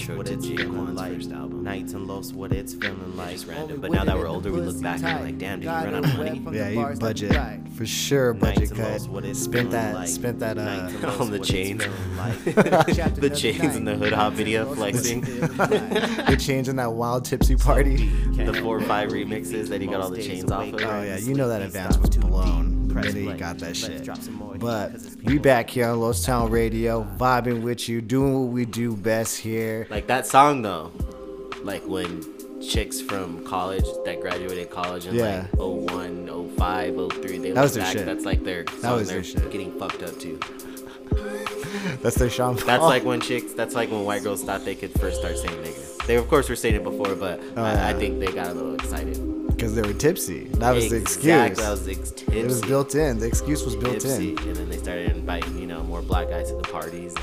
intro what to it's Jake feeling One's like. first album. Nights and Los, what it's feeling like. Just random. But now that we're older, we look pussy back and we're like, damn, did you run out of money? from Yeah, the you bars that budget for sure. Budget and cut. Los, what it's Spent that. like. Spent that. Uh, Nights and Los, on the what chains. feeling like. Chapter the number chains in the hood hop video flexing. the change in that wild tipsy party. the four or five remixes that he got all the chains off of. Oh yeah, you know that advance was blown the minute got that shit. But we back here on Lost Town Radio, vibing with you, doing what we do best here. Like that song though, like when chicks from college that graduated college in Yeah. like 01, 05, 03, they That was their back, shit. that's like their song was they're their shit. getting fucked up to. That's their Sean That's like when chicks, that's like when white girls thought they could first start saying nigga. They of course were saying it before, but Oh, I, I think they got a little excited. Because they were tipsy. That was the excuse. Exactly, that was the ex- tipsy. it was built in. The excuse was built tipsy, in. and then they started inviting you know more black guys to the parties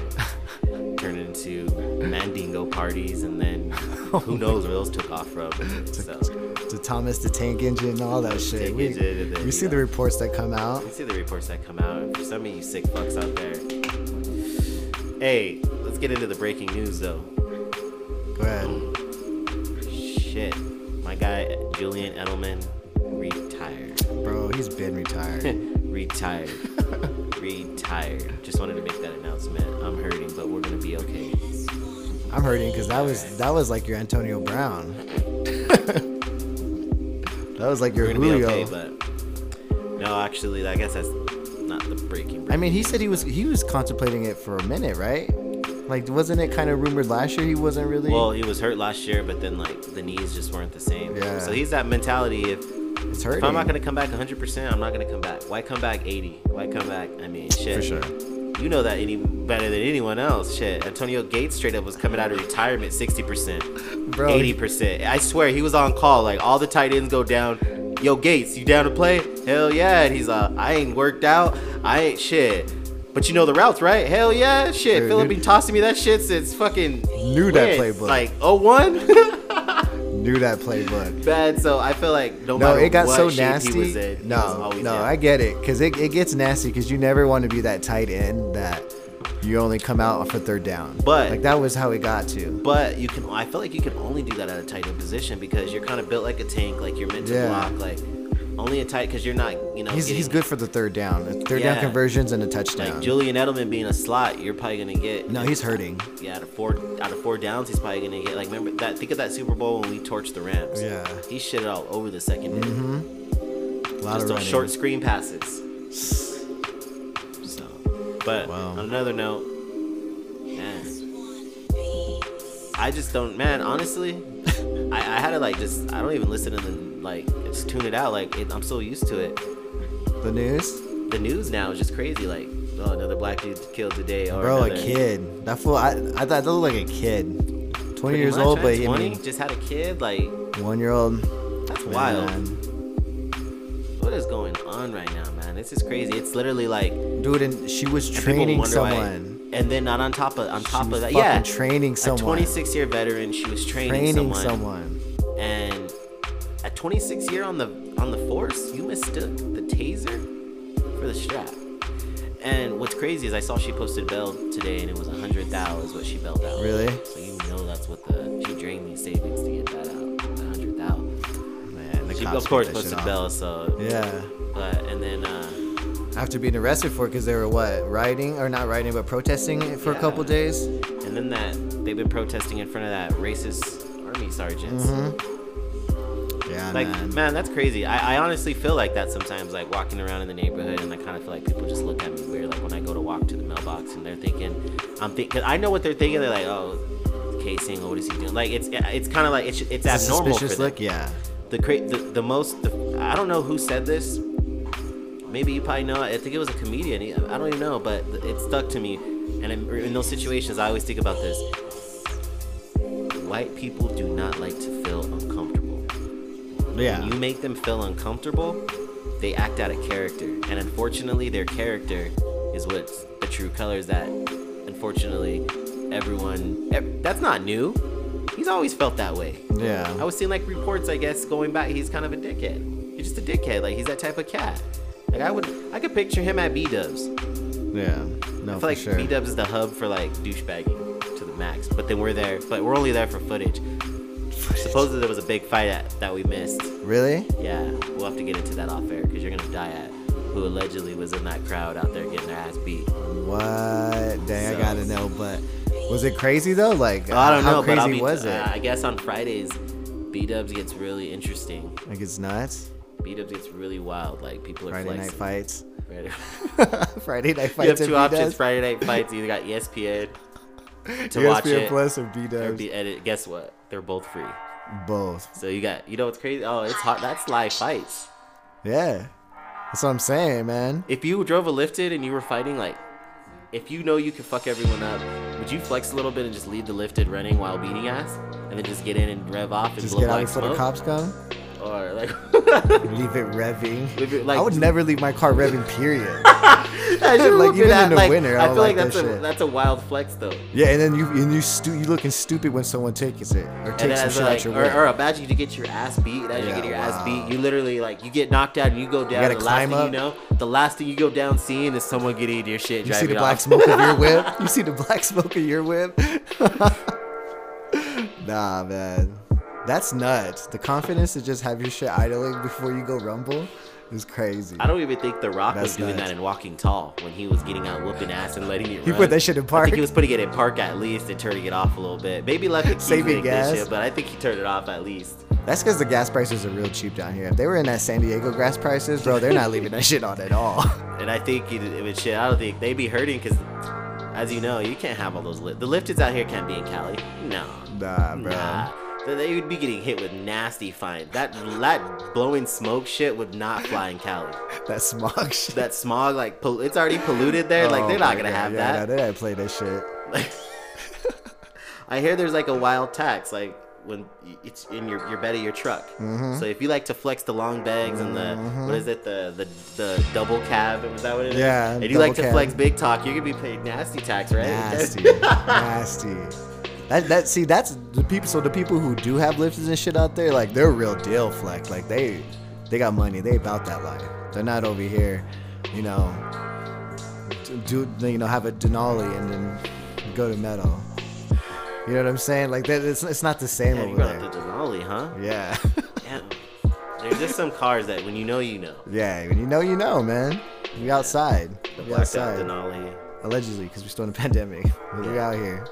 and turned into mandingo parties and then who knows where those took off from so To Thomas the Tank Engine and all that shit. Tank We, Engine then, we you see know. the reports that come out. you see the reports that come out and for some of you sick fucks out there hey let's get into the breaking news though Go ahead. shit my guy julian edelman retired Bro, he's been retired. retired retired just wanted to make that announcement i'm hurting but we're gonna be okay I'm hurting because that was that was like your Antonio Brown. that was like your We're gonna Julio. be okay, but no, actually, I guess that's not the breaking. I mean, he said he was he was contemplating it for a minute, right? Like, wasn't it kind of rumored last year he wasn't really? Well, he was hurt last year, but then like the knees just weren't the same. Yeah. So he's that mentality. If it's hurting. if I'm not gonna come back 100, percent I'm not gonna come back. Why come back 80? Why come back? I mean, shit. for sure. You know that any better than anyone else. Shit. Antonio Gates straight up was coming out of retirement 60 percent, Bro, 80 percent. I swear he was on call. Like all the tight ends go down. Yo, Gates, you down to play? Hell yeah. And he's uh, I ain't worked out. I ain't shit. But you know the routes, right? Hell yeah, shit. Dude, Philip been tossing me that shit since fucking Knew that playbook. Like oh one. Knew that playbook. Bad. So I feel like no, No, matter it got what so nasty. He was in, no, no, in. I get it because it, it gets nasty because you never want to be that tight end that you only come out for third down. But- like that was how it got to. But you can. I feel like you can only do that at a tight end position because you're kind of built like a tank. Like you're meant to Yeah. block. Like only a tight because you're not. You know. He's, he's good for the third down, third down conversions and a touchdown. Like Julian Edelman being a slot, you're probably gonna get. no, he's hurting. Yeah, out of four out of four downs, he's probably gonna get like remember that. Think of that Super Bowl when we torched the Rams. Yeah. He shit it all over the 2nd mm-hmm. A lot Just of those short screen passes. So, but Wow. on another note, man, I just don't. Man, honestly, I, I had to like just. I don't even listen to the like. Just tune it out. Like it, I'm so used to it. The news, The news now is just crazy. Like, oh, another black dude killed today. Or bro, a kid. That fool. I I thought that looked like a kid. Twenty Pretty years much, old, but I mean, just had a kid. Like, one year old. that's wild. Man. What is going on right now, man? This is crazy. It's literally like Dude, and she was training wonder why- someone. and then not on top of on She top of that, yeah, training someone. a 26 year veteran. She was training, training someone, someone. and at 26 year on the on the force, you mistook the taser for the strap. And what's crazy is I saw she posted bail today, and it was a hundred thou is what she bailed out. Really? So you know that's what the she drained these savings to get that out. A hundred thou. Man, the She cops of course picked that shit posted off. bail, so Yeah. but and then uh, After being arrested for it because they were what rioting or not rioting but protesting for a couple days. and then that they've been protesting in front of that racist army sergeants. Yeah, Like, man. man. that's crazy. I, I honestly feel like that sometimes, like walking around in the neighborhood, and I kind of feel like people just look at me weird. Like when I go to walk to the mailbox, and they're thinking, I'm thinking, I know what they're thinking. They're like, oh, casing, what is he doing? Like it's it's kind of like it's it's It's abnormal for suspicious look. Yeah. The cra- the the most, the, I don't know who said this. Maybe you probably know. I think it was a comedian. I don't even know, but it stuck to me. And in, in those situations, I always think about this. White people do not like to feel. Yeah. When you make them feel uncomfortable, they act out of character, and unfortunately, their character is what's the true colors that, unfortunately, everyone. ev- that's not new. He's always felt that way. Yeah. I was seeing like reports, I guess, going back. He's kind of a dickhead. He's just a dickhead. Like he's that type of cat. Like I would, I could picture him at B Dubs. Yeah, no, I feel for like sure. B Dubs is the hub for like douchebagging to the max. But then we're there, but we're only there for footage. Supposedly there was a big fight at, that we missed. Really? Yeah, we'll have to get into that off air because you're gonna die at who allegedly was in that crowd out there getting their ass beat. What? Dang, I gotta know. But was it crazy though? Like, I don't how know, crazy be, was it? uh, I guess on Fridays, B Dubs gets really interesting. like it's nuts. B Dubs gets really wild. Like people are Friday night fights. Friday- night you fights. have two options: Friday night fights. You either got ESPN to watch ESPN it, Plus or B Dubs. be, and guess what? They're both free. Both. So you got, you know what's crazy? Oh, it's hot. That's live fights. Yeah. That's what I'm saying, man. If you drove a lifted and you were fighting, like, if you know you can fuck everyone up, would you flex a little bit and just leave the lifted running while beating ass, and then just get in and rev off and Just blow get out before the cops come. or like, Leave it revving. Leave it, like- I would never leave my car revving. Period. As you're Like, even at, in the like, winter, I I feel like like that that's a shit. that's a wild flex though. yeah, and then you and you stu- you looking stupid when someone takes it or takes some as shit like, out your or, way. or imagine you get your ass beat. As you get your wow. ass beat, you literally like you get knocked out and you go down. gotta the last climb thing up. you know, the last thing you go down seeing is someone getting your shit. You see the black off. smoke of your whip? You see the black smoke of your whip? nah, man. That's nuts. The confidence to just have your shit idling before you go rumble is crazy. I don't even think The Rock That's was doing nuts. that in Walking Tall when he was getting out whooping ass and letting it He run. put that shit in park. I think he was putting it in park at least and turning it off a little bit. Maybe left it Saving gas. shit, but I think he turned it off at least. That's because the gas prices are real cheap down here. If they were in that San Diego gas prices, bro, they're not leaving that shit on at all. And I think it, it would shit. I don't think they'd be hurting because, as you know, you can't have all those. Li- the lifteds out here can't be in Cali. No. Nah, bro. Nah. They- They would be getting hit with nasty fines. That that blowing smoke shit would not fly in Cali. That smog shit. That smog, like, pol- it's already polluted there. like, Oh they're not gonna God, have yeah, that. No, they don't play that shit. I hear there's like a wild tax, like when it's in your your bed of your truck. Mm-hmm. So if you like to flex the long bags and the what is it the the, the double cab? Was that what it is? Yeah, If you like to flex big talk, you're gonna be paid nasty tax, right? Nasty, nasty. That that see that's the people. So the people who do have lifters and shit out there, like they're real deal flex. Like they they got money. They about that life. They're not over here, you know. Do you know have a Denali and then go to metal. You know what I'm saying? Like that. It's, it's not the same Yeah, you over there. the Denali, huh? Yeah. There's just some cars that when you know, you know. yeah. When you know, you know, man. We outside. The blacked out. Denali. allegedly because we're still in a pandemic but we out here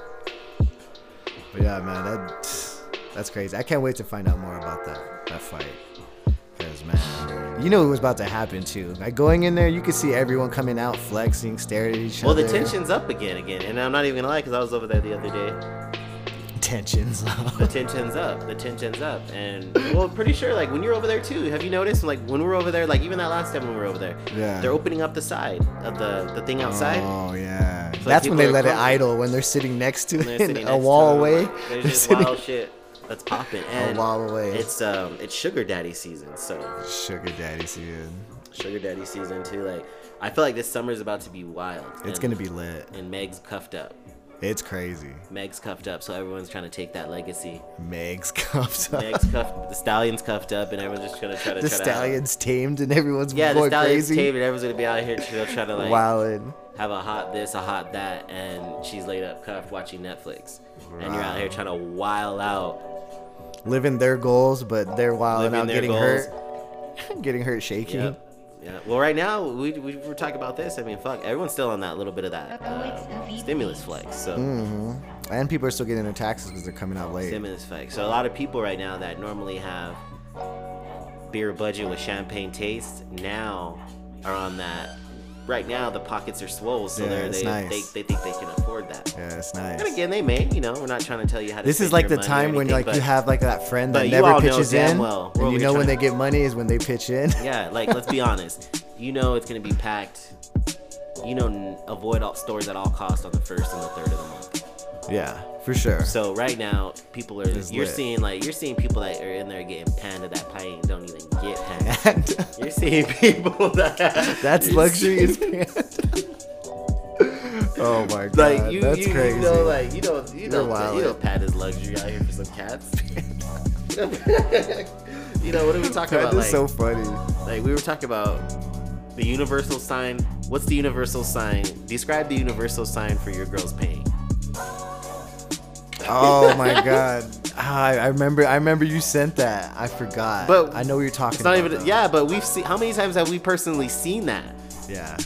but yeah man that that's crazy. I can't wait to find out more about that that fight. Because man you know what was about to happen too. Like going in there you could see everyone coming out flexing staring at each Well, other. Well, the tension's up again, again, and I'm not even gonna lie, because I was over there the other day. Tensions The tension's up. The tension's up, and well, pretty sure like when you're over there too. Have you noticed like when we were over there, like even that last time when we were over there, Yeah. they're opening up the side of the the thing outside. oh yeah like that's when they let it idle when they're sitting next to it sitting a next wall to 'em, away like, They're There's just sitting wild shit that's popping, a wall away it's um it's sugar daddy season, so sugar daddy season sugar daddy season too. Like I feel like this summer is about to be wild. it's and, gonna be lit and Meg's cuffed up. It's crazy Meg's cuffed up, so everyone's trying to take that legacy. meg's cuffed up Meg's cuffed, the stallion's cuffed up, and everyone's just gonna try to the try to stallion's tamed and everyone's Yeah, the going stallion's crazy tamed, and everyone's gonna be out here to try to like Wildin'. have a hot this, a hot that, and she's laid up cuffed watching Netflix, and you're out here trying to wild out. living their goals, but they're wilding Living out, their getting goals. hurt, getting hurt, shaking. Yep. Yeah. Well, right now we, we were talking about this. I mean, fuck, everyone's still on that little bit of that uh, stimulus flex. So Mm. And people are still getting their taxes because they're coming out late. stimulus flex. So a lot of people right now that normally have beer budget with champagne taste now are on that. Right now, the pockets are swole, so Yeah, they, nice. they they think they can afford that. Yeah, it's nice. And again, they may. You know, we're not trying to tell you how to. This is like the time when anything, like you have like that friend that never pitches in, well and you know when they get money is when they pitch in. Yeah, like let's be honest. You know it's gonna be packed. You know, avoid all stores at all costs on the first and the third of the month. Yeah, for sure. So right now, people are It's you're lit. seeing like you're seeing people that are in there getting panda that probably don't even get panda. And You're seeing people that that's luxury is Oh my god, Like you, that's you, crazy. you know, like you know, you know, wildin'. you know, panda's luxury out here for some cats. you know, what are we talking that about? is Like, so funny. like we were talking about The universal sign. What's the universal sign? Describe the universal sign for your girl's pain. Oh my god. Ah, I I remember. I remember you sent that. I forgot. But I know what you're talking. It's not about, even. though. Yeah, but we've seen. How many times have we personally seen that? Yeah.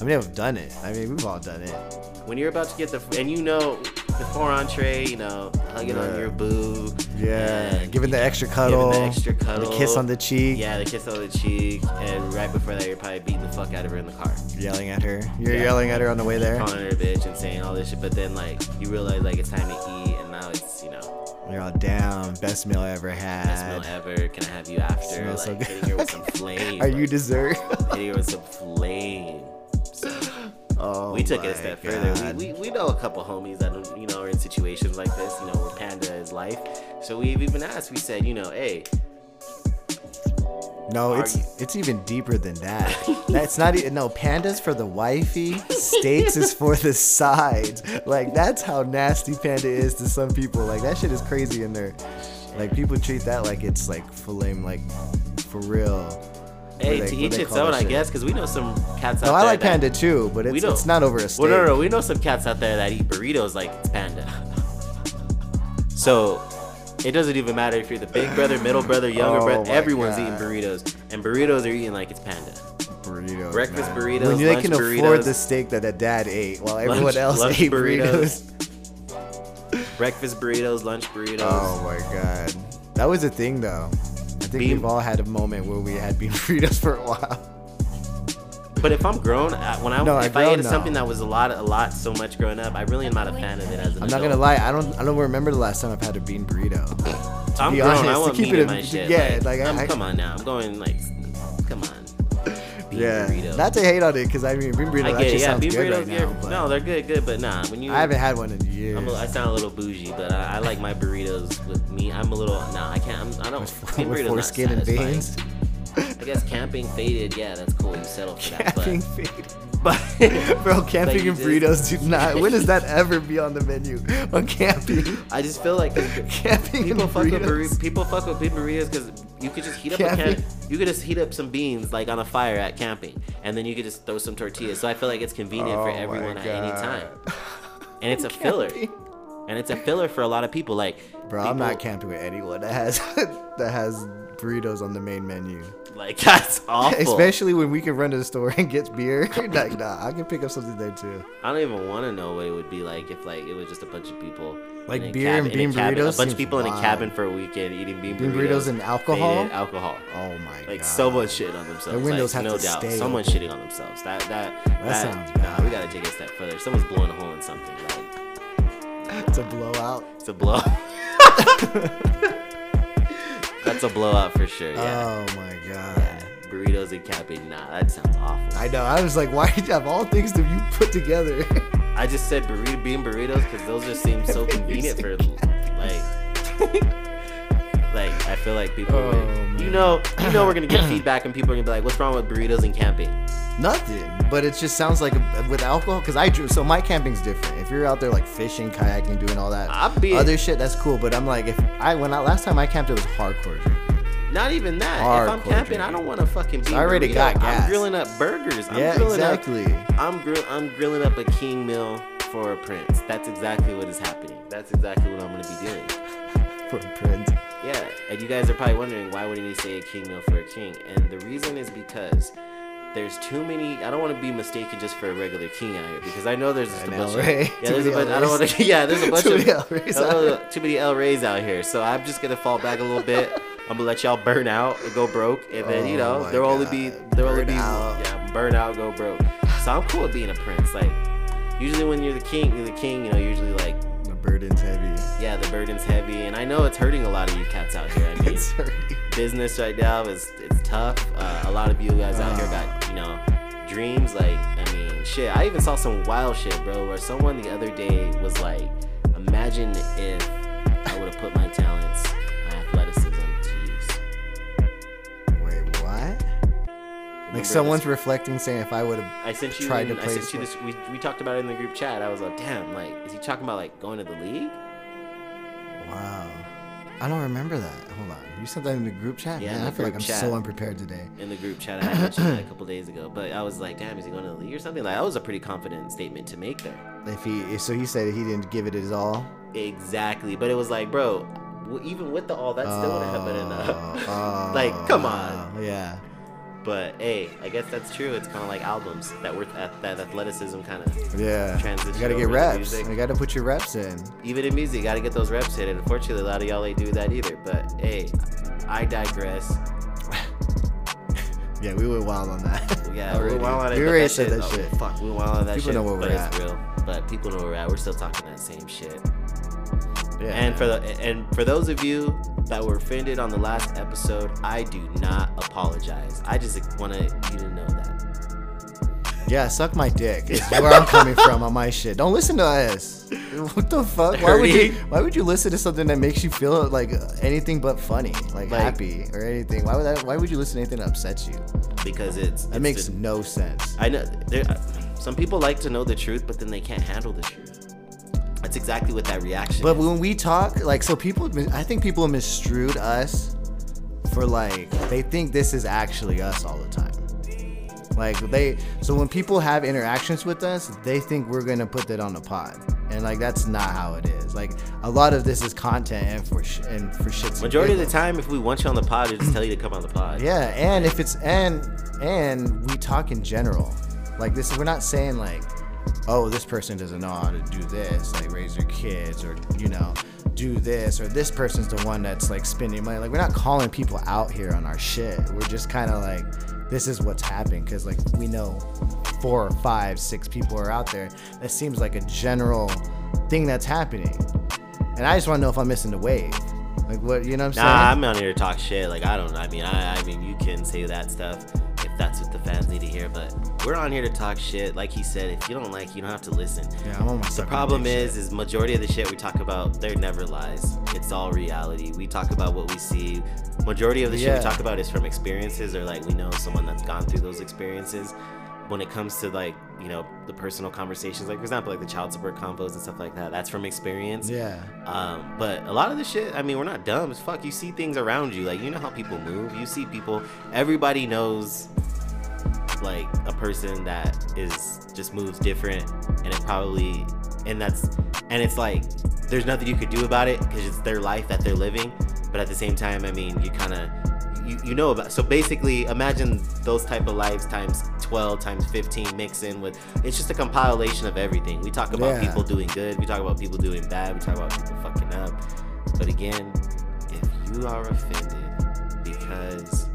I mean, I've done it. I mean, we've all done it. When you're about to get the and you know the four entree, you know, hugging on your boo. Yeah. Giving the extra cuddle. Giving the extra cuddle. The kiss on the cheek. Yeah, the kiss on the cheek, and right before that, you're probably beating the fuck out of her in the car, Yelling at her. You're Yeah. yelling at her on the way there. calling her a bitch and saying all this shit. But then like you realize like it's time to eat, and now it's you know You're all down. Best meal I ever had. best meal ever. Can I have you after? Smells so like good. hitting her with some flame. Are you dessert? hitting her with some flame. So, oh. we took it a step further. We, we, we know a couple homies that you know are in situations like this, you know, where panda is life. So we've even asked. We said, you know, hey, No, Are it's you- it's even deeper than that. that's not even no pandas for the wifey. Steaks is for the sides. Like that's how nasty panda is to some people. Like that shit is crazy in there. Like people treat that like it's like filet, like for real. Hey, they- to each its own, I shit? guess, because we know some cats out No, there. I like panda too, but We it's it's not over a steak. Well, no, no, no, we know some cats out there that eat burritos like it's panda. So it doesn't even matter if you're the big brother, middle brother, younger Oh brother. Everyone's God. eating burritos, and burritos are eating like it's panda. burritos. Breakfast man. burritos, When they can afford the steak that a dad ate while everyone Lunch- else lunch ate burritos. burritos. Breakfast burritos, lunch burritos. Oh my god. That was a thing though. I think we've all had a moment where we had bean burritos for a while. But if I'm grown, when I No, if I I ate now. something that was a lot, a lot, so much growing up, I really am not a fan of it as an I'm not gonna lie, I don't I don't remember the last time I've had a bean burrito. I'm be grown. honest, I to want keep meat it in my shit. yeah, like, like, I- I'm, I- come on now. I'm going like. Bean yeah. burrito. Not to hate on it, because I mean bean burrito I actually get it. Yeah, sounds bean good burritos. right now. But no, they're good, good, but nah. When you, I haven't had one in years. I'm a, I sound a little bougie, but I, I like my burritos with meat. I'm a little nah. I can't. I'm, I don't. bean with burritos not foreskin and veins. I guess camping faded. Yeah, that's cool. You settle for that. Camping feed. But Bro, camping and burritos do not. When does that ever be on the menu? On camping, I just feel like camping people and fuck with burritos. burri- people fuck with bean burritos because you could just heat up a can- you could just heat up some beans like on a fire at camping, and then you could just throw some tortillas. So I feel like it's convenient for Oh my everyone at any time, and it's a filler, and it's a filler for a lot of people. Like, Bro, I'm not camping with anyone that has that has burritos on the main menu. Like that's awful. Especially when we can run to the store and get beer. like, nah, I can pick up something there too. I don't even want to know what it would be like if like it was just a bunch of people. Like a beer and cabin- a bean cabin- burritos A bunch of people in a cabin for a weekend eating bean Bean burritos. burritos and alcohol? alcohol. Oh my god. Like someone shit on themselves. Their windows like, have no to doubt. stay Someone open. shitting on themselves. That that that, sounds nah, bad. we gotta take it a step further. Someone's blowing a hole in something. Like to blow out. it's a blow. That's a blowout for sure. Yeah. Oh my god. Burritos and camping. Nah, that sounds awful. I know. I was like, why did you have all things that you put together? I just said burrito bean burritos because those just seem so convenient for like like I feel like people Oh, would, you know you know we're gonna get feedback and people are gonna be like what's wrong with burritos and camping Nothing. But it just sounds like a, with alcohol. Cause I drew. So my camping's different. If you're out there like fishing, kayaking, doing all that I'll be other shit, that's cool. But I'm like, if I when I last time I camped, it was hardcore drinking. not even that Hardcore if I'm camping I don't want to fucking bean I already burrito. got I'm grilling up burgers I'm yeah, grilling exactly. up I'm grill I'm grilling up a king meal for a prince that's exactly what is happening that's exactly what I'm gonna be doing For a print. Yeah, and you guys are probably wondering why wouldn't he say a king meal for a king? And the reason is because there's too many. I don't want to be mistaken just for a regular king out here because I know there's just a An bunch of yeah. Too There's a bunch. I don't want to. Yeah, there's a bunch Too of many El Reys a out little- here. too many El Reys out here. So I'm just gonna fall back a little bit. I'm gonna let y'all burn out and go broke, and then you Oh know my there'll only be there'll only be out. yeah burn out, go broke. So I'm cool with being a prince. Like usually when you're the king, you're the king. You know, usually like burden's heavy. yeah, the burden's heavy, and I know it's hurting a lot of you cats out here. I mean, It's hurting. business right now is it's tough. Uh, a lot of you guys out here got you know dreams. Like I mean, shit. I even saw some wild shit, bro. Where someone the other day was like, "Imagine if I would have put my talents, Like someone's this- reflecting, saying, if I would have. I sent you. tried to in- I play sent you this. We, we talked about it in the group chat. I was like, "Damn, like, is he talking about like going to the league?" Wow. I don't remember that. Hold on. You sent that in the group chat? Yeah, Man, I feel like I'm chat. so unprepared today. in the group chat. I mentioned that a couple days ago, but I was like, damn, is he going to the league or something? Like that was a pretty confident statement to make there. If he, so he said he didn't give it his all. Exactly, but it was like, bro, even with the all, that still wouldn't have been enough. Oh, like, come on. oh, Yeah. But hey, I guess that's true. It's kind of like albums that worth that, that athleticism kind of Yeah. Transition you gotta get to reps. You gotta put your reps in. even in music, you got to get those reps in. And unfortunately, a lot of y'all ain't do that either. But hey, I digress. Yeah, we went wild on that. Yeah, we're wild on it. We but already that said shit, that oh, shit. Fuck, we wild on that People shit. know where but we're it's at. real. But people know where we're at. We're still talking that same shit. Yeah. And for the and for those of you that were offended on the last episode, I do not apologize. I just want to you to know that. Yeah, suck my dick. Is where I'm coming from on my shit. Don't listen to us. What the fuck? Why would you? Why would you listen to something that makes you feel like anything but funny, like, Like- happy or anything? Why would that? Why would you listen to anything that upsets you? because it's That makes the- no sense. I know there. Some people like to know the truth, but then they can't handle the truth. That's exactly what that reaction. But is. when we talk, like, so people, I think people misstrued us for like they think this is actually us all the time. Like they, so when people have interactions with us, they think we're gonna put that on the pod, and like that's not how it is. Like a lot of this is content and for sh- and for shits. Majority of the time, if we want you on the pod, we just tell you to come on the pod. Yeah, and if it's and and we talk in general, like this, we're not saying like, oh, this person doesn't know how to do this, like raise your kids, or you know, do this, or this person's the one that's like spending money. Like we're not calling people out here on our shit. We're just kind of like, this is what's happening because like we know four or five, six people are out there. That seems like a general thing that's happening, and I just want to know if I'm missing the wave. Like what you know what I'm saying? Nah, I'm on here to talk shit. Like I don't. I mean, I. I mean, you can say that stuff that's what the fans need to hear. But we're on here to talk shit. Like he said, if you don't like, you don't have to listen. yeah, I'm on my The problem is, is majority of the shit we talk about, there never lies. It's all reality. We talk about what we see. Majority of the shit we talk about is from experiences, or like we know someone that's gone through those experiences. When it comes to like you know the personal conversations, like for example, like the child support convos and stuff like that, that's from experience. yeah. Um, but a lot of the shit, I mean, we're not dumb as fuck. You see things around you, like you know how people move. You see people. Everybody knows, like a person that is just moves different, and it probably, and that's, and it's like there's nothing you could do about it because it's their life that they're living. But at the same time, I mean, you kind of. You, you know about so basically imagine those type of lives times 12 times 15 mix in with it's just a compilation of everything. We talk about Yeah. people doing good we talk about people doing bad we talk about people fucking up. But again if you are offended because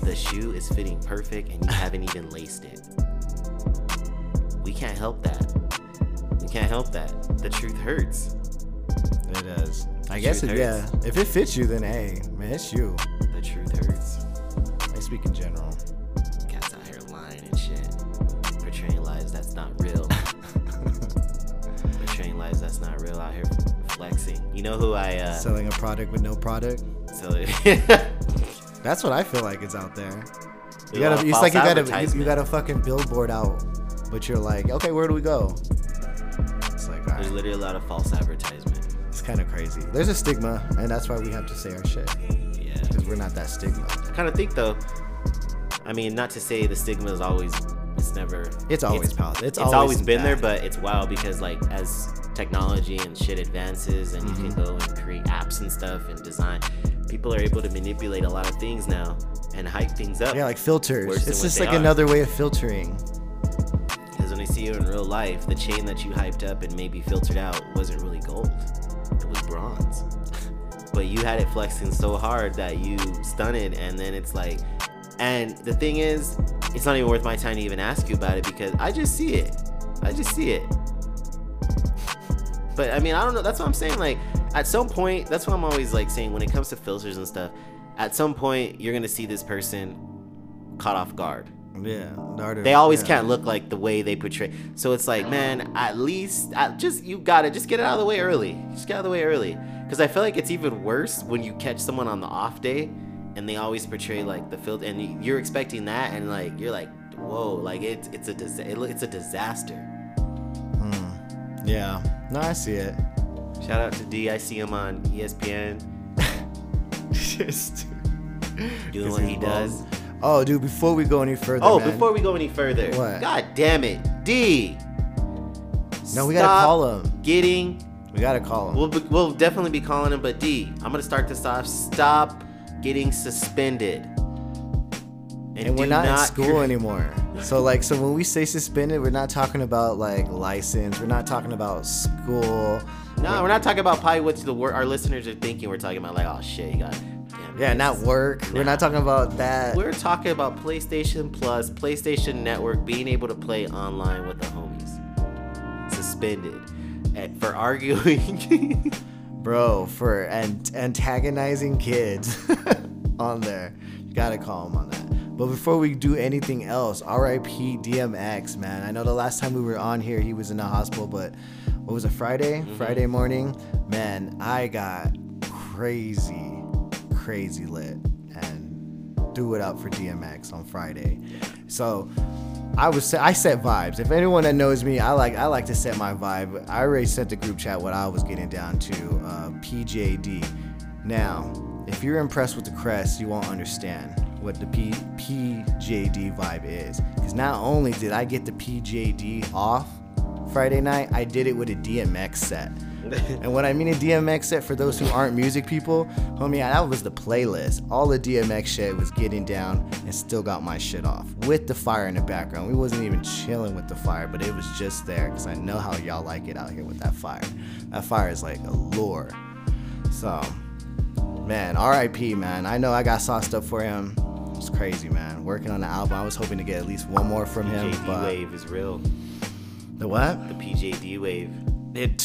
the shoe is fitting perfect and you haven't even laced it we can't help that. We can't help that. The truth hurts. It does. I guess it, yeah. If it fits you, then hey, man, it's you. the truth hurts I speak in general. cats out here lying and shit portraying lives that's not real portraying lives that's not real out here flexing you know who i uh Selling a product with no product. so That's what I feel like is out there. You gotta. It's like you gotta. You, you got a fucking billboard out, but you're like, okay, where do we go? It's like, There's literally a lot of false advertisement. It's kind of crazy. There's a stigma, and that's why we have to say our shit Yeah. because we're not that stigma. I kind of think though. I mean, not to say the stigma is always. It's never. It's always pal- it's It's, always always, been there, but it's wild because like as technology and shit advances, and you Mm-hmm. can go and create apps and stuff and design. People are able to manipulate a lot of things now and hype things up. Yeah, like filters. It's just like are. another way of filtering. Because when I see you in real life, the chain that you hyped up and maybe filtered out wasn't really gold. It was bronze. but you had it flexing so hard that you stunned and then it's like, and the thing is, it's not even worth my time to even ask you about it because I just see it. I just see it. But I mean, I don't know. That's what I'm saying. Like, at some point, that's what I'm always like saying when it comes to filters and stuff. At some point, you're gonna see this person caught off guard Yeah, the they always yeah. can't look like the way they portray. So it's like, man, at least at just you got to just get it out of the way early. Just get out of the way early, because I feel like it's even worse when you catch someone on the off day, and they always portray like the field, and you- you're expecting that, and like you're like, whoa, like it's it's a dis- it's a disaster. Hmm, yeah, no, I see it. Shout out to D. I see him on ESPN Just doing what he does. Oh, dude, before we go any further, Oh, man, before we go any further, What? God damn it, D. No, we gotta call him. Getting, we gotta call him. we'll be, we'll definitely be calling him. But D, I'm gonna start this off. Stop getting suspended. and we're do not, in school anymore. So like, so when we say suspended, we're not talking about like license. We're not talking about school. No, we're not talking about probably what the wor- our listeners are thinking. We're talking about like, oh shit, you got. Yeah, not work. We're not talking about that. We're talking about PlayStation Plus, PlayStation Network, being able to play online with the homies. Suspended and for arguing. Bro, for an- antagonizing kids on there. You gotta call him on that. But before we do anything else, RIP DMX, man. I know the last time we were on here, he was in the hospital, but what was it, Friday? Mm-hmm. Friday morning? Man, I got crazy, crazy lit and threw it up for DMX on Friday. So I was I set vibes. If anyone that knows me, I like I like to set my vibe. I already sent the group chat what I was getting down to. Uh, PJD. Now, if you're impressed with the crest, you won't understand what the P- PJD vibe is. Because not only did I get the PJD off Friday night, I did it with a DMX set. and what I mean a DMX set for those who aren't music people, homie, that was the playlist. All the DMX shit was getting down and still got my shit off with the fire in the background. We wasn't even chilling with the fire, but it was just there because I know how y'all like it out here with that fire. That fire is like a lure. So, man, RIP, man. I know I got sauced up for him. It's crazy, man. Working on the album, I was hoping to get at least one more from him, PJD but wave is real. the what? The PJD wave. It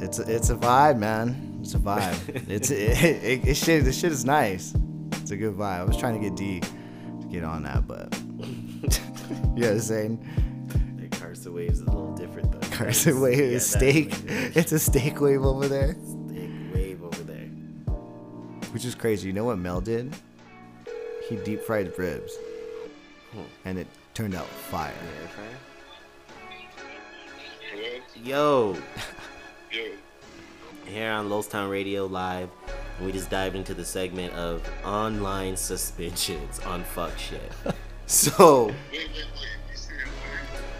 it's a, it's a vibe, man. It's a vibe. it's it, it, it shit. The shit is nice. It's a good vibe. I was trying to get D to get on that, but you know what I'm saying? The Carson wave's a little different though. Carson wave Yeah, is that steak. wave. It's a steak wave over there, Steak wave over there. which is crazy. You know what Mel did? He deep fried ribs, Hmm. and it turned out fire. Hello? Yo, Here on Lowstown Radio Live, we just dived into the segment of online suspensions on fuck shit. So Wait, wait, wait.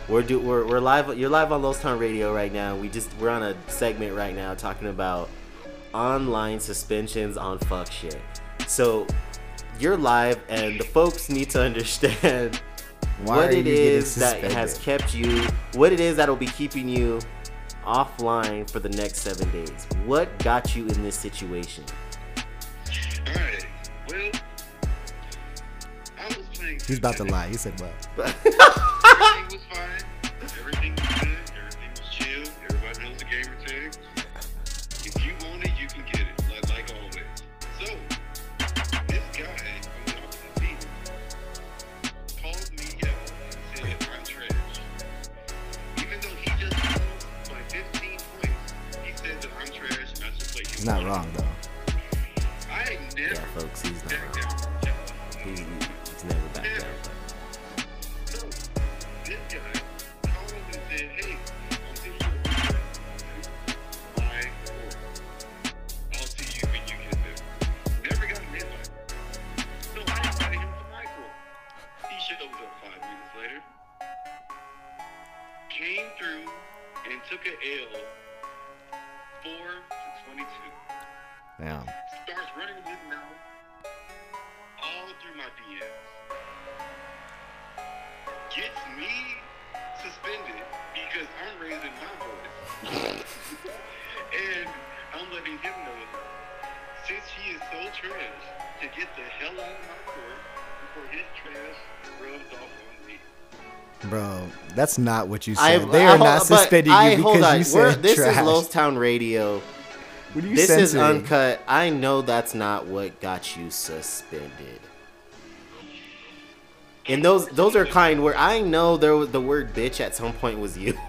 We're do we're, we're live. You're live on Lowstown Radio right now. We just we're on a segment right now talking about online suspensions on fuck shit. So you're live, and the folks need to understand Why what it is that has kept you, what it is that'll be keeping you offline for the next seven days. What got you in this situation? Alright. Well, I was playing. He's about to lie. He said what? Everything was fine. Everything was good. Everything was chill. Everybody knows the gamer tag. If you want it, you can get it. Like, like always. So, this guy play. He's that's not what you I, said. they I- are not but suspending I- you because on. you We're- said This trash. is Lowstown Radio. what are you This is uncut. I know that's not what got you suspended. And those those are kind where I know there was the word bitch at some point was used.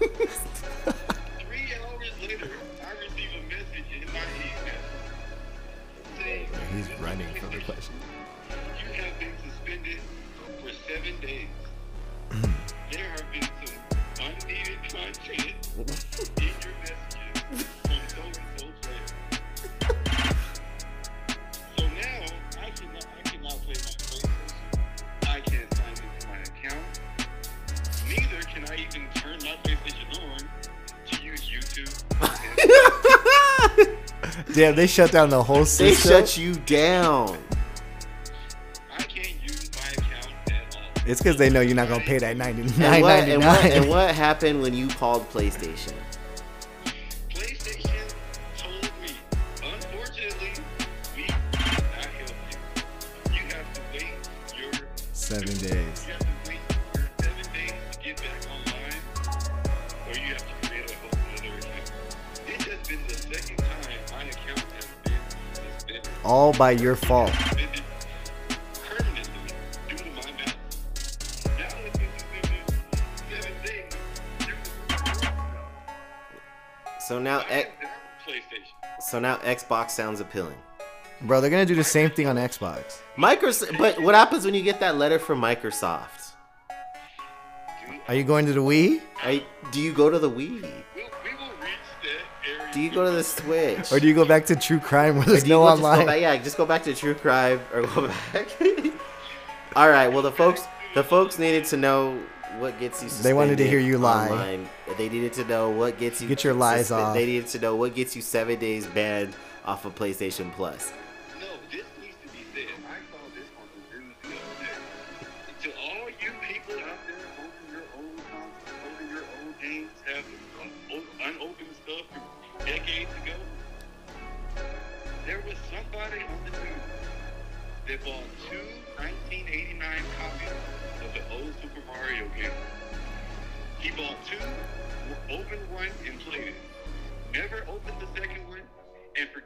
Damn, they shut down the whole system. They shut you down. I can't use my account at all. It's because they know you're not gonna pay that ninety And what, and, what, what happened when you called PlayStation? PlayStation told me, unfortunately, we cannot help you. You have to wait your Seven days. Due by your fault. So now, I X- am done with PlayStation. so now Xbox sounds appealing. Bro, they're gonna do the same thing on Xbox. Microsoft, but what happens when you get that letter from Microsoft? Are you going to the Wii? Are you- do you go to the Wii? Do you go to the Switch? Or do you go back to True Crime where there's no online? back- yeah, just go back to True Crime or go back. All right. Well, the folks, the folks needed to know what gets you. They wanted to hear you lie. online. They needed to know what gets you. Get your lies off. They needed to know what gets you seven days banned off of PlayStation Plus.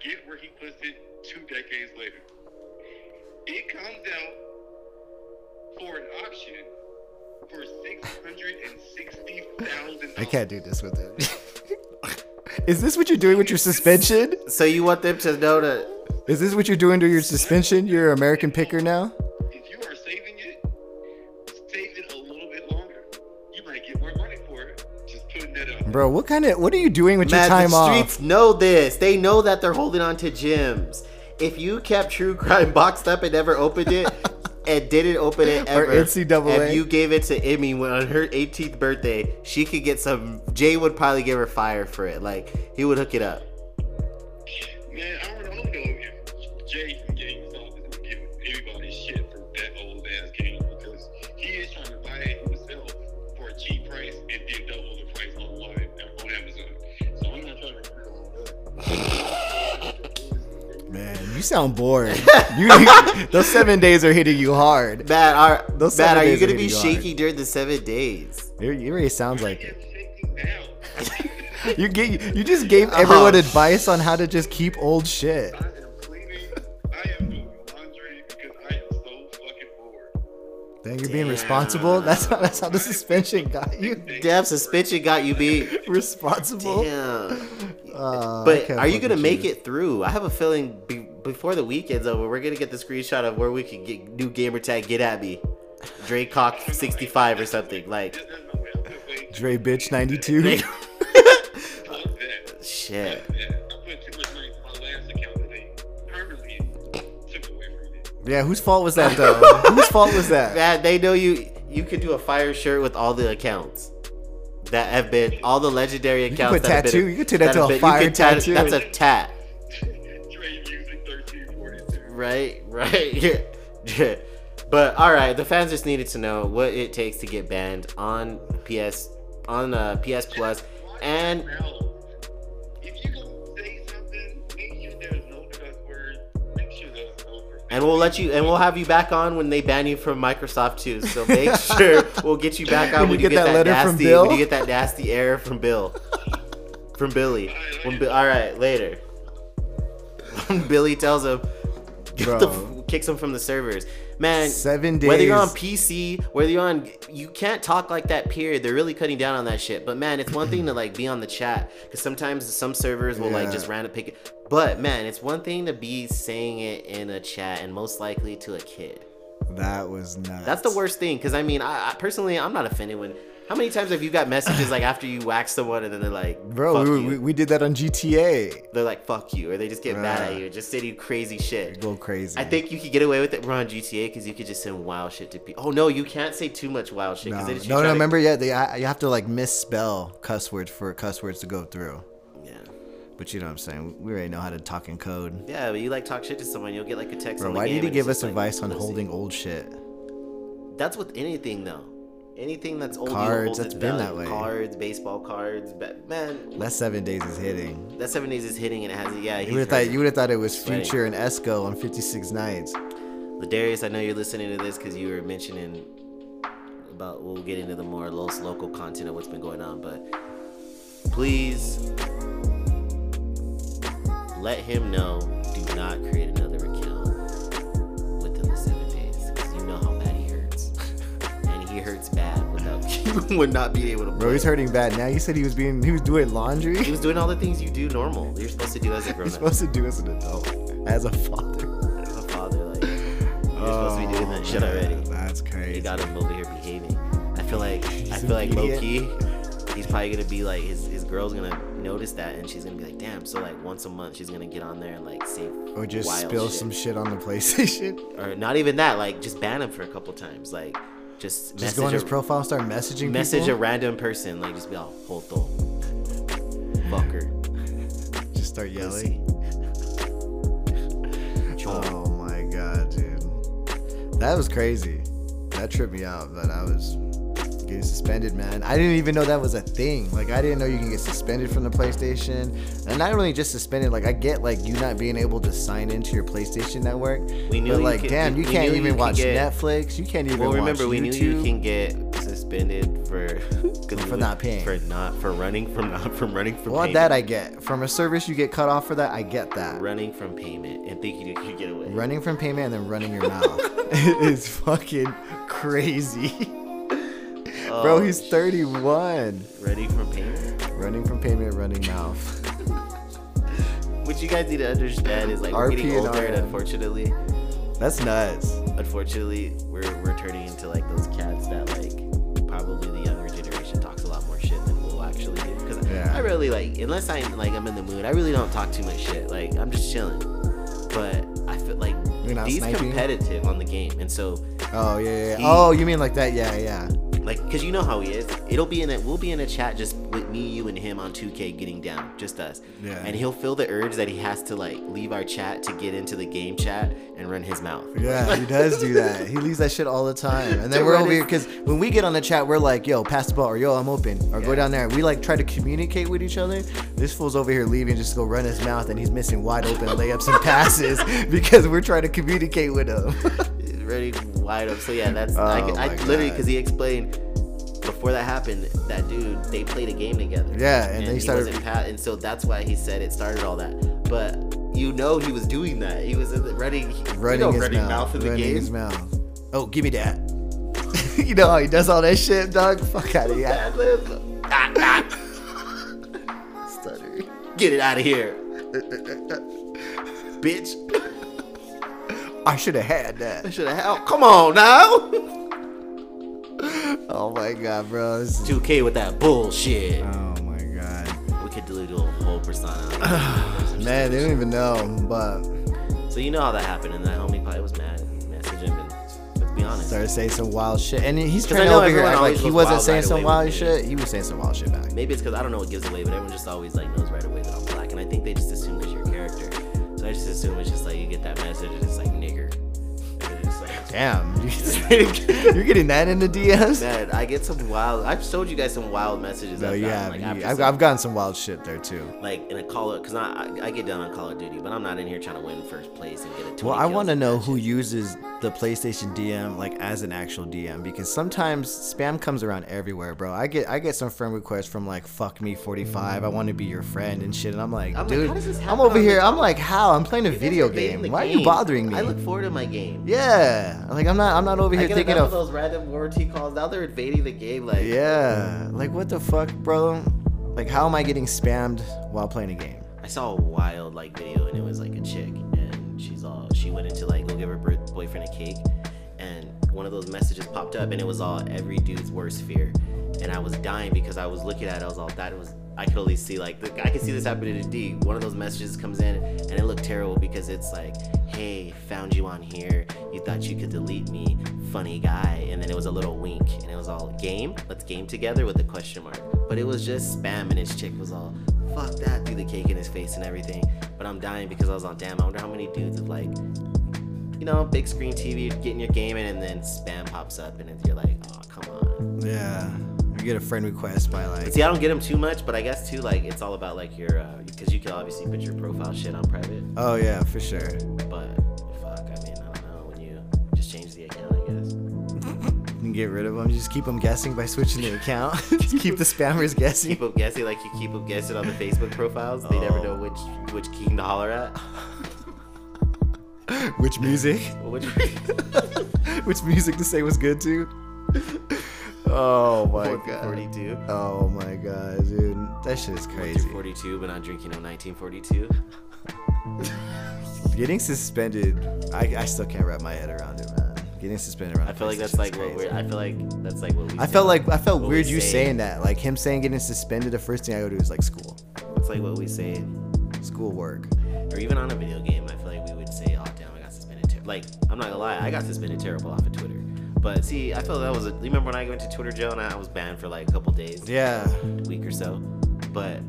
And forget where he puts it two decades later. It comes out for an auction for six hundred and sixty thousand. I can't do this with it. Is this what you're doing with your suspension? So you want them to know that? Is this what you're doing to your suspension? You're an American picker now? Bro, what kind of what are you doing with your Man, time the off? streets know this. They know that they're holding on to gyms. If you kept True Crime boxed up and never opened it, and didn't open it Or ever, NCAA. if you gave it to Emmy when on her 18th birthday, she could get some. Jay would probably give her fire for it. Like he would hook it up. Man, you sound bored. You, those seven days are hitting you hard. Matt, are Those Matt, seven are you gonna be hitting you hard. shaky during the seven days? It, it really sounds like it. You get you just gave everyone Oh. advice on how to just keep old shit. Then you're being Damn. responsible. That's how that's how the suspension got you. Damn, suspension got you beat. Responsible. Damn. Uh, But are you gonna make it through? I have a feeling be- before the weekend's over, we're gonna get the screenshot of where we can get new gamer tag. Get at me, Dre Cock sixty five or something like. There's no way I'm gonna wait. Dre bitch ninety two? Shit. Yeah, whose fault was that though? whose fault was that? Man, they know you. You could do a fire shirt with all the accounts that have been all the legendary accounts. put that have been- tattoo. You could turn that have to a been- you fire could tat- tattoo. That's a tat. Dre Music 1342. Right, right. Yeah. but all right, the fans just needed to know what it takes to get banned on PS on uh, PS Plus, and and we'll let you and we'll have you back on when they ban you from Microsoft too. So make sure we'll get you back on when, you get, that, letter nasty from Bill? when you get that nasty error from Bill, from Billy. When Bi- all right, later. When Billy tells him, get f- kicks him from the servers. Man, Seven days. Whether you're on. PC, whether you're on, you can't talk like that. Period. They're really cutting down on that shit. But man, it's one thing to like be on the chat because sometimes some servers will like just random pick it. But man, it's one thing to be saying it in a chat and most likely to a kid. That was nuts. That's the worst thing because I mean, I, I personally, I'm not offended when How many times have you got messages like after you whack someone and then they're like, Bro, fuck we, you. we, we did that on GTA. they're like, fuck you, or they just get mad at you, just say you crazy shit. Go crazy. I think you could get away with it more on GTA because you could just send wild shit to people. Oh no, you can't say too much wild shit. No, 'cause then you no, no. to- Remember, yeah, they I, you have to like misspell cuss words for cuss words to go through. Yeah, But you know what I'm saying? We already know how to talk in code. yeah, but you like talk shit to someone, you'll get like a text. Bro, on the why did he give us just like, advice on holding old shit? That's with anything though. Anything that's old, Cards, that's been value. that way. Cards, baseball cards, ba- man. That seven days is hitting. That seven days is hitting and it has yeah. You would have thought you would have thought it was. Future and Esco on 56 Nights. Ladarius, I know you're listening to this because you were mentioning about. We'll get into the more local content of what's been going on, but please let him know. Do not create another he hurts bad without would not be able to. Bro, play. he's hurting bad. Now you said he was being he was doing laundry. He was doing all the things you do normal. You're supposed to do as a grown You're supposed to do as an adult, as a father. as a father. Like you're supposed to be doing that oh, shit Oh, already. That's crazy. You got him over here behaving. I feel like I feel like an low key, he's probably gonna be like his his girl's gonna notice that and she's gonna be like, damn. So like once a month she's gonna get on there and like say or just wild spill shit. some shit on the PlayStation. or not even that. Like just ban him for a couple times. Like just Just go on his a, profile and start messaging message a random person. Like just be all oh, hold fucker. Just start yelling. Oh my god, dude. That was crazy. That tripped me out, but I was getting suspended, man. I didn't even know that was a thing. Like I didn't know you can get suspended from the PlayStation. And not only just suspended, like I get like you not being able to sign into your PlayStation network. We knew but like could- damn, you can't knew you even watch get- Netflix. You can't even Well, remember we knew you can get suspended for For not paying. for not for running from not from running from Well, payment. that I get. From a service you get cut off for that, I get that. running from payment and thinking you could get away. Running from payment and then running your mouth. it's fucking crazy. Oh, Bro, he's sh- 31. running from payment. Running from payment, running mouth. What you guys need to understand is like we're getting older, and unfortunately, That's nuts. unfortunately, we're we're turning into like those cats that like probably the younger generation talks a lot more shit than we'll actually do. Because Yeah. I really like unless I'm like I'm in the mood, I really don't talk too much shit. Like I'm just chilling. But I feel like he's sniping? competitive on the game, and so Oh yeah, yeah. He- oh, you mean like that? Yeah, yeah. Like because you know how he is it'll be in it we'll be in a chat just with me you and him on 2k getting down just us Yeah. and he'll feel the urge that he has to like leave our chat to get into the game chat and run his mouth Yeah, he does do that. He leaves that shit all the time. And then we're over here because when we get on the chat, we're like, yo, pass the ball, or yo, I'm open, or go down there. We like try to communicate with each other. This fool's over here leaving just to go run his mouth, and he's missing wide open layups and passes because we're trying to communicate with him. ready wide up so yeah that's i, Oh I my literally because he explained before that happened that dude they played a game together Yeah, and then he he started- wasn't pa- and so that's why he said it started all that but you know he was doing that he was in the running running you know, his running mouth, mouth in the running game his mouth. Oh, give me that. you know how he does all that shit, dog. Fuck out of here. Ah, ah. Stuttering. Get it out of here. Bitch. I should have had that. I should have helped. Come on now. Oh my god, bro. This is- 2K with that bullshit. oh my god. We could delete a whole persona. Man, they don't even know, but so you know how that happened, and that homie probably was mad. Message him, and let's be honest. started saying some wild shit. And he's trying to over here act like he wasn't saying right some wild shit. He was saying some wild shit back. Maybe it's because I don't know what gives away, but everyone just always like knows right away that I'm black, and I think they just assume because you're character. So I just assume it's just like you get that message, and it's like Damn, you're getting that in the DMs? Man, I get some wild. I've showed you guys some wild messages. No, I've gotten, like, You- I've, some- I've gotten some wild shit there too. like in a Call of, because I, I get down on Call of Duty, but I'm not in here trying to win first place and get a 20 Well, I want to know who uses the PlayStation DM like as an actual DM because sometimes spam comes around everywhere, bro. I get I get some friend requests from like fuck me 45. I want to be your friend and shit, and I'm like, I'm like, dude, how does this I'm over here. I'm like, how? I'm playing a video game. Why are you bothering me? I look forward to my game. yeah, like I'm not I'm not over I here thinking of of those random warranty calls. Now they're invading the game. Like, yeah, like what the fuck, bro? Like how am I getting spammed while playing a game? I saw a wild like video and it was like a chick and she's all she went into like go give her boyfriend a cake and one of those messages popped up, and it was all every dude's worst fear, and I was dying because I was looking at it. I was all that was. I could only see like I could see this happening to D. One of those messages comes in, and it looked terrible because it's like, "Hey, found you on here. You thought you could delete me, funny guy." And then it was a little wink, and it was all game. Let's game together with a question mark. But it was just spam, and his chick was all, "Fuck that," threw the cake in his face and everything. But I'm dying because I was on. Damn, I wonder how many dudes have like you know, big screen TV, getting your game in, and then spam pops up, and you're like, oh, come on. Yeah. You get a friend request by like. See, I don't get them too much, but I guess too, like, it's all about like your, uh, because you can obviously put your profile shit on private, Oh yeah, for sure. but fuck, I mean, I don't know, when you just change the account, I guess. You can get rid of them. You Just keep them guessing by switching the account. Just keep the spammers guessing. Keep them guessing, like you keep them guessing on the Facebook profiles. They never Oh. know which which king to holler at. Which music? Which, Which music to say was good to? Oh my god. 42. Oh my god, dude. That shit is crazy. 42, but not drinking on 1942. Getting suspended, I, I still can't wrap my head around it, man. Getting suspended around. I feel like that's like is what we're. I feel like that's like what we. I say- felt like I felt what we weird you say. saying that. Like him saying getting suspended. The first thing I go do is like school, It's like what we say school work. or even on a video game, I feel like we would say, "Oh damn, I got suspended." Ter-. Like, I'm not gonna lie, I got suspended terrible off of Twitter. But see, I feel that was. A, you remember when I went to Twitter jail and I was banned for like a couple days, Yeah, a week or so. But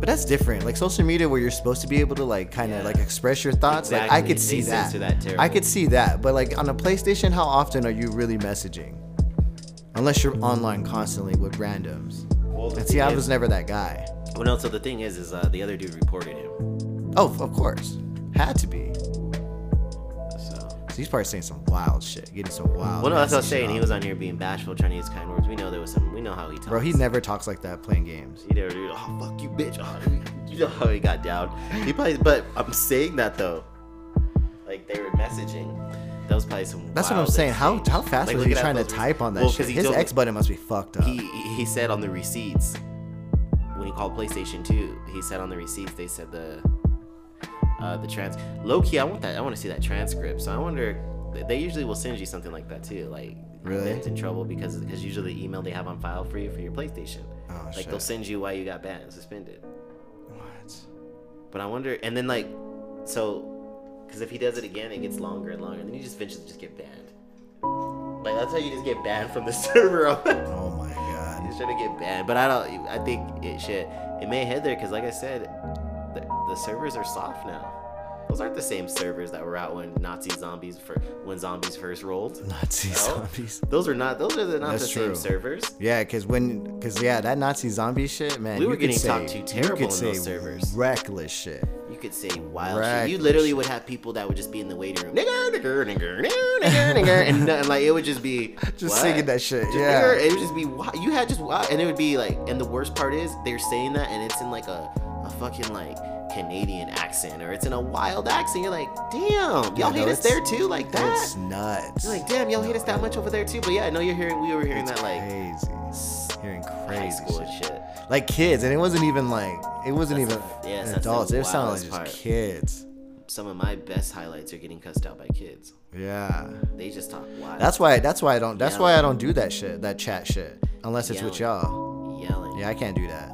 but that's different. Like social media, where you're supposed to be able to like kind of Yeah. like express your thoughts. Like I could see that. that. I could see that. But like on a PlayStation, how often are you really messaging? Unless you're online constantly with randoms. well, And see, I is- was never that guy. Well, no. So the thing is, is uh, the other dude reported him. Oh, of course, had to be. So. He's probably saying some wild shit, getting some wild. Well, no, that's what I was saying. He was on here being bashful, trying to use kind words. We know there was some. We know how he talks. Bro, he never talks like that playing games. He never. Oh fuck you, bitch. Oh, you know how he got down. He probably. But I'm saying that though. Like they were messaging. That was probably some. That's what I'm saying. How exchange. how fast Like, was he trying to type on that well, shit? His X button must be fucked up. He he said on the receipts when he called PlayStation 2, he said on the receipts they said the uh, the trans low key. I want that. I want to see that transcript. So I wonder. They usually will send you something like that too. Like Really? Ben's in trouble because because usually the email they have on file for you for your PlayStation. Oh, like shit. they'll send you why you got banned, suspended. What? But I wonder, and then like, so, because if he does it again, it gets longer and longer, and then you just eventually just get banned. Like that's how you just get banned from the server. Oh my god. He's trying to get banned, but I don't. I think it should. It may head there because, like I said, the, servers are soft now. Those aren't the same servers that were out when Nazi zombies for when zombies first rolled. Nazi No? zombies. Those are not. Those are the, not That's the same servers. Yeah, cause when, cause yeah, that Nazi zombie shit, man. We you were getting say, talked to you terrible could in say those servers. Reckless shit. You could say wild shit. You literally would have people that would just be in the waiting room, nigger, nigger, nigger, nigger, nigger, nigger, and, and like it would just be Just what? singing that shit. Just yeah. nigger, it would just be wi- you had just wi- and it would be like, and the worst part is they're saying that and it's in like a, a fucking like Canadian accent or it's in a wild accent. You're like, damn, y'all Yeah, hate no, us there too, like that. It's nuts. You're like, damn, y'all hate us that much over there too. But yeah, I know you're hearing. We were hearing that like crazy. Hearing high crazy school shit. shit. Like kids, and it wasn't even like it wasn't That's even yes, adults. It sounded like just part. kids. Some of my best highlights are getting cussed out by kids. Yeah. They just talk wild. That's why. That's why I don't. That's Yeah. why I don't do that shit. That chat shit. Unless it's with y'all. yelling. Yeah, I can't do that.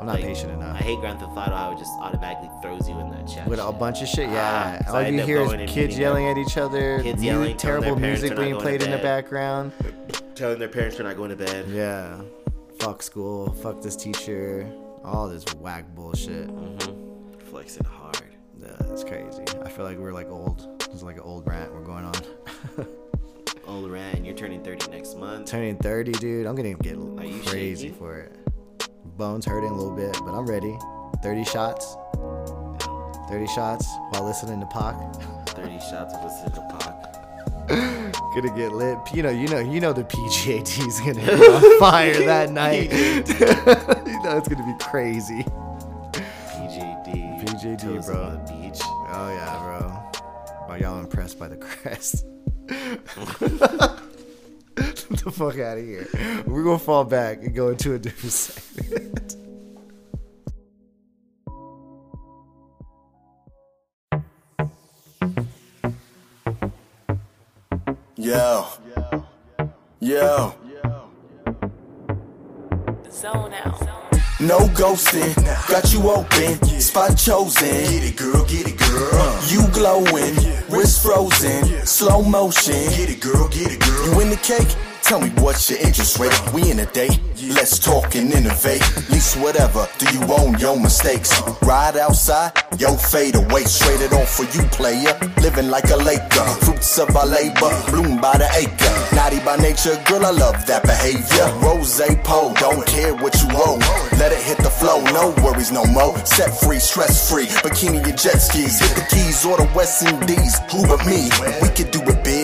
I'm not Like, patient enough. I hate Grand Theft Auto how it just automatically throws you in that chat. With a bunch of shit, Ah, yeah. 'cause All I you hear is kids yelling at each other. Kids yelling, terrible music being played in the background. telling their parents they're not going to bed. Yeah. Fuck school. Fuck this teacher. All this whack bullshit. Mm-hmm. Flexing hard. Yeah, it's crazy. I feel like we're like old. It's like an old rant we're going on. Old Rand, you're turning 30 next month. Turning 30, dude. I'm gonna get crazy for it. Bones hurting a little bit, but I'm ready. 30 shots. 30 shots while listening to Pac. 30 shots of listening to Pac. Gonna get lit. You know, you know, you know the PGAT is gonna be on fire that night. you know it's gonna be crazy. PJD. PJD, bro. On the beach. Oh yeah, bro. Are y'all impressed by the crest? Get the fuck out of here. We're gonna fall back and go into a different segment. Yo, Yeah. Zone out. No ghosting, got you open, spot chosen. Get it, girl, get it, girl. You glowing, wrist frozen, slow motion. Get it, girl, get it, girl. You in the cake? Tell me what's your interest rate. We in a date, let's talk and innovate. Least whatever, do you own your mistakes? Ride outside, yo fade away, straight it on for you, player. Living like a Laker, fruits of our labor, bloom by the acre. Naughty by nature, girl, I love that behavior. Rose pole, don't care what you owe. Let it hit the flow, no worries no more. Set free, stress free, bikini and jet skis. Hit the keys or the West Indies. Who but me? We could do it big,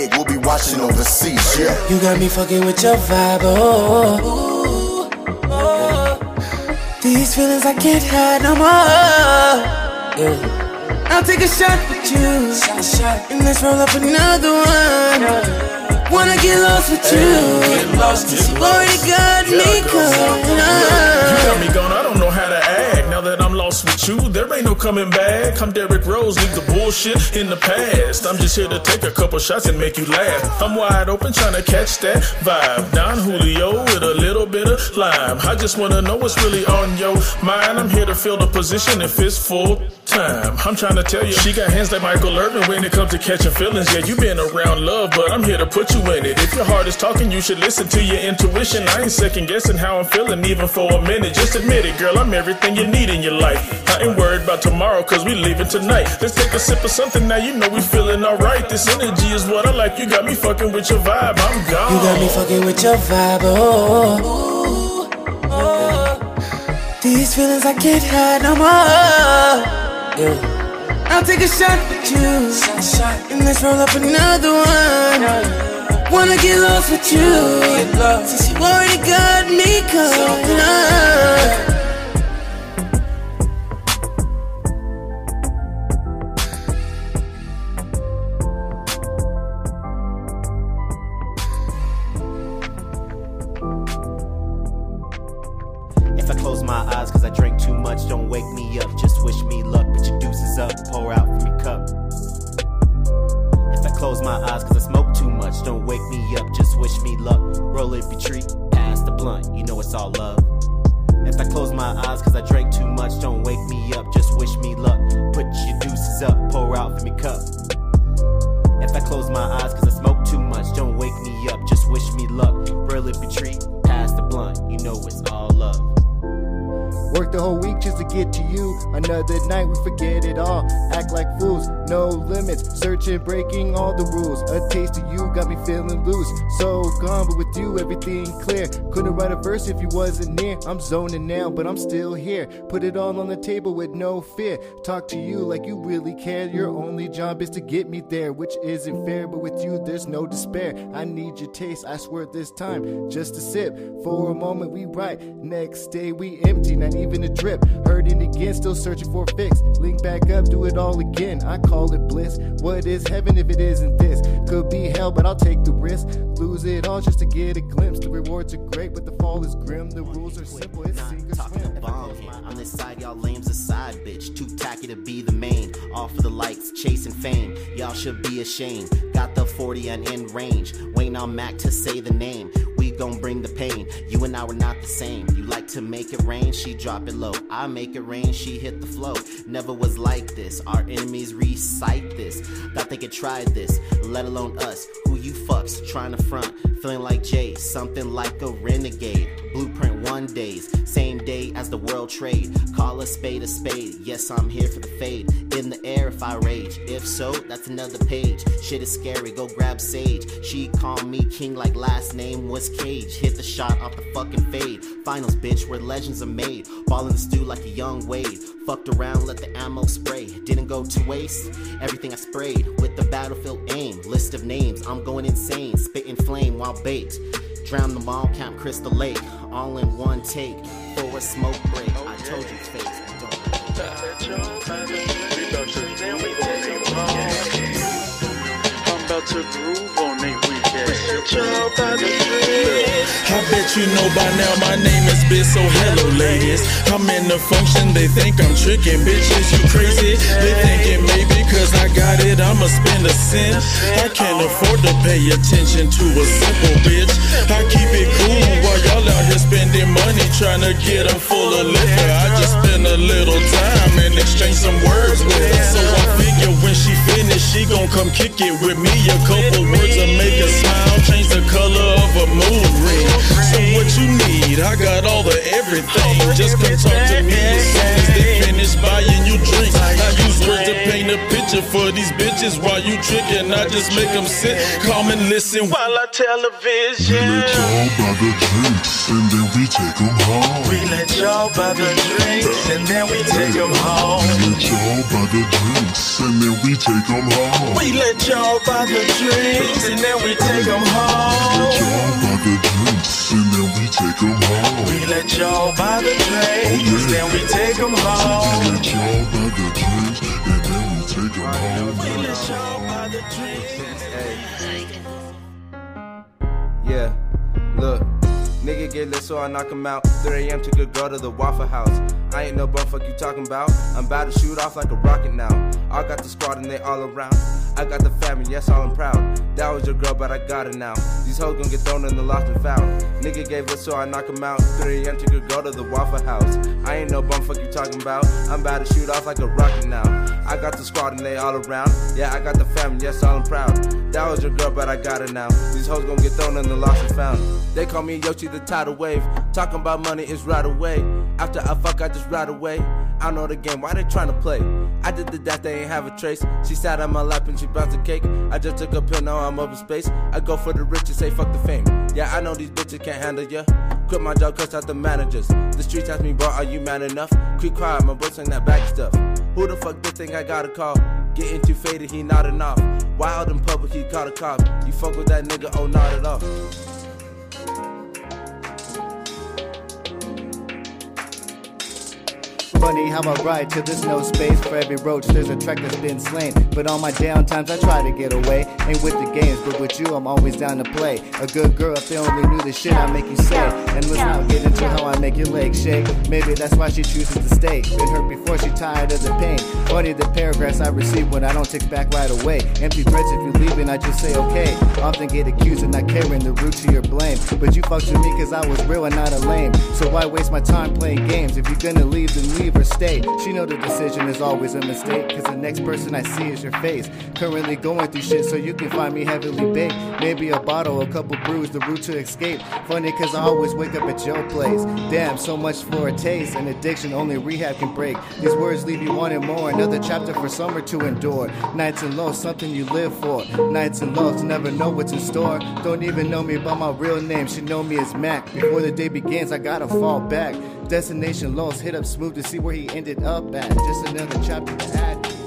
watching overseas, yeah. You got me fucking with your vibe, oh, oh, oh, oh. These feelings I can't hide no more. Yeah. I'll take a shot with you, shot, shot. and let's roll up another one. Wanna get lost with you, you already got me You you, there ain't no coming back. I'm Derrick Rose, leave the bullshit in the past. I'm just here to take a couple shots and make you laugh. I'm wide open trying to catch that vibe. Don Julio with a little bit of lime. I just wanna know what's really on your mind. I'm here to fill the position if it's full time. I'm trying to tell you, she got hands like Michael Irvin when it comes to catching feelings. Yeah, you been around love, but I'm here to put you in it. If your heart is talking, you should listen to your intuition. I ain't second guessing how I'm feeling, even for a minute. Just admit it, girl, I'm everything you need in your life. I ain't worried about tomorrow, cause we leaving tonight. Let's take a sip of something now, you know we feeling alright. This energy is what I like. You got me fucking with your vibe, I'm gone. You got me fucking with your vibe, oh. oh, oh. These feelings I can't hide no more. Yeah. I'll take a shot with you, and let's roll up another one. Wanna get lost with you, since you already got me caught. If my eyes cause I drank too much, don't wake me up. Just wish me luck, put your deuces up, pour out from your cup. If I close my eyes cause I smoke too much, don't wake me up. Just wish me luck. Roll if you treat, pass the blunt, you know it's all love. If I close my eyes cause I drank too much, don't wake me up. Just wish me luck. Put your deuces up, pour out from your cup. If I close my eyes cause I smoke too much, don't wake me up. Just wish me luck. Roll if you treat, pass the blunt, you know it's all love. Work the whole week just to get to you. Another night we forget it all. Act like fools, no limits. Searching, breaking all the rules. A taste of you got me feeling loose. So gone, but with you everything clear. Couldn't write a verse if you wasn't near. I'm zoning now, but I'm still here. Put it all on the table with no fear. Talk to you like you really care. Your only job is to get me there, which isn't fair. But with you, there's no despair. I need your taste. I swear this time, just a sip. For a moment we right. Next day we empty, not even a drip. Hurting again, still searching for a fix. Link back up, do it all again. I call it bliss. What is heaven if it isn't this? Could be hell, but I'll take the risk. Lose it all just to get a glimpse. The rewards are great, but the fall is grim. The rules are simple. It's Not talking swim. a bomb here. On this side, y'all lames a side bitch. Too tacky to be the main. All for the likes, chasing fame. Y'all should be ashamed. Got the 40 and in range. Waiting on Mac to say the name. Gon' bring the pain. You and I were not the same. You like to make it rain, she drop it low. I make it rain, she hit the flow. Never was like this. Our enemies recite this. Thought they could try this, let alone us. Who you fucks trying to front? Feeling like Jay, something like a renegade. Blueprint one days, same day as the world trade. Call a spade a spade. Yes, I'm here for the fade. In the air if I rage. If so, that's another page. Shit is scary, go grab Sage. She called me king like last name was Hit the shot off the fucking fade. Finals, bitch, where legends are made. Ball in the stew like a young Wade. Fucked around, let the ammo spray. Didn't go to waste. Everything I sprayed with the battlefield aim. List of names, I'm going insane. Spitting flame while baked. Drown them all, Camp Crystal Lake. All in one take. For a smoke break. I told you, face. Don't about to groove on they weekend. I bet you know by now my name is bit, so hello, ladies. I'm in the function, they think I'm tricking bitches. You crazy? They thinking maybe cause I got it, I'ma spend a cent. I can't afford to pay attention to a simple bitch. I keep it cool while y'all out here spending money trying to get them full of liquor. I just spend a little time and exchange some words with her. So I figure when she finish, she gon' come kick it with me. A couple words will make her smile, change the color of a mood ring. So what you need? I got all the everything. Just come talk to me as soon as they finish buying you drinks. I use words to paint a picture for these bitches while you tricking. I just make them sit, calm and listen while I television. We let y'all buy the drinks and then we take 'em home. We let y'all buy the drinks and then we take them home. We let y'all buy the drinks and then we take 'em home. And then we take them home. We let y'all buy the drinks, oh, then we take 'em home. let y'all buy the drinks and then we take them home. We let y'all buy the drinks. Yeah, look. Nigga get lit so I knock him out. 3 a.m. took a girl to the Waffle House. I ain't no bum fuck you talking about. I'm about to shoot off like a rocket now. I got the squad and they all around. I got the family, yes, all I'm proud. That was your girl, but I got it now. These hoes gon' get thrown in the lost and found. Nigga gave lit so I knock him out. 3 a.m. took a girl to the Waffle House. I ain't no bum fuck you talking about. I'm about to shoot off like a rocket now. I got the squad and they all around. Yeah, I got the family, yes, all I'm proud. That was your girl, but I got it now. These hoes gon' get thrown in the lost and found. They call me Yoshi the tidal wave. Talking about money is right away. After I fuck, I just ride away. I know the game, why they tryna play? I did the that, they ain't have a trace. She sat on my lap and she bounced a cake. I just took a pill, now I'm over space. I go for the riches, say fuck the fame. Yeah, I know these bitches can't handle ya. Quit my job, cuss out the managers. The streets ask me, bro, are you man enough? Quick quiet, my boy saying that back stuff. Who the fuck they think I got a call? Getting too faded, he nodding off. Wild in public, he caught a cop. You fuck with that nigga, oh, not at all. Funny how I ride till there's no space for every roach. There's a track that's been slain. But on my down times, I try to get away. Ain't with the games, but with you, I'm always down to play. A good girl, if they only knew the shit I make you say. And let's not get into how I make your legs shake. Maybe that's why she chooses to stay. Been hurt before, she tired of the pain. Funny the paragraphs I receive when I don't text back right away. Empty threats if you're leaving, I just say okay. Often get accused of not caring the root to your blame. But you fucked with me cause I was real and not a lame. So why waste my time playing games? If you're gonna leave, then leave or stay. She know the decision is always a mistake. Cause the next person I see is your face. Currently going through shit so you can find me heavily baked. Maybe a bottle, a couple brews, the route to escape. Funny cause I always wake up at your place. Damn, so much for a taste. An addiction only rehab can break. These words leave you wanting more. Another chapter for summer to endure. Nights and lows, something you live for. Nights and lows, never know what's in store. Don't even know me by my real name. She know me as Mac. Before the day begins, I gotta fall back. Destination lost, hit up smooth to see where he ended up at. Just another chapter to add.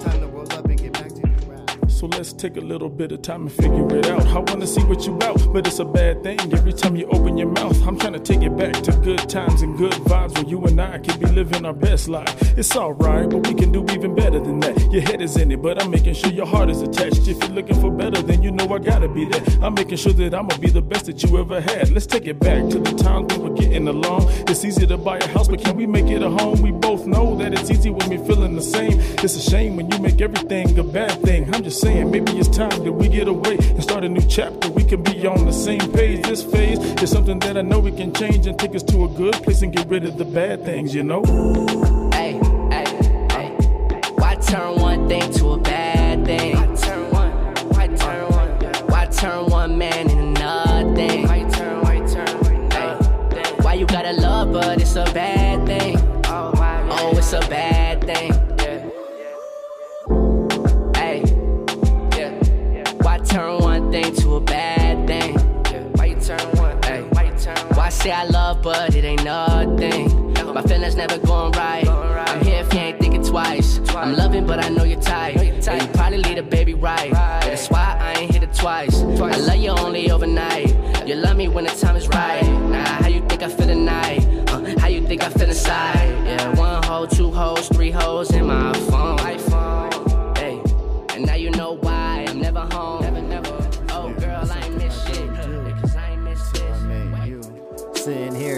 So let's take a little bit of time and figure it out. I wanna see what you about, but it's a bad thing. Every time you open your mouth, I'm trying to take it back to good times and good vibes where you and I can be living our best life. It's alright, but we can do even better than that. Your head is in it, but I'm making sure your heart is attached. If you're looking for better, then you know I gotta be there. I'm making sure that I'ma be the best that you ever had. Let's take it back to the times we were getting along. It's easy to buy a house, but can we make it a home? We both know that it's easy when we're feeling the same. It's a shame when you make everything a bad thing. I'm just saying, maybe it's time that we get away and start a new chapter. We can be on the same page. This phase is something that I know we can change and take us to a good place and get rid of the bad things, you know? Hey, hey, hey. Why turn one thing to a bad thing? Why turn one? Why turn one? Why turn one man into nothing? Why turn? Why turn? Hey, why you gotta love, but it's a bad thing? Oh, oh it's a bad say I love, but it ain't nothing? My feelings never going right. I'm here if you ain't thinking twice. I'm loving, but I know you're tight. And you probably lead a baby right. But that's why I ain't hit it twice. I love you only overnight. You love me when the time is right. Nah, how you think I feel tonight? Uh, how you think I feel inside? Yeah, one hoe, two hoes, three hoes in my phone.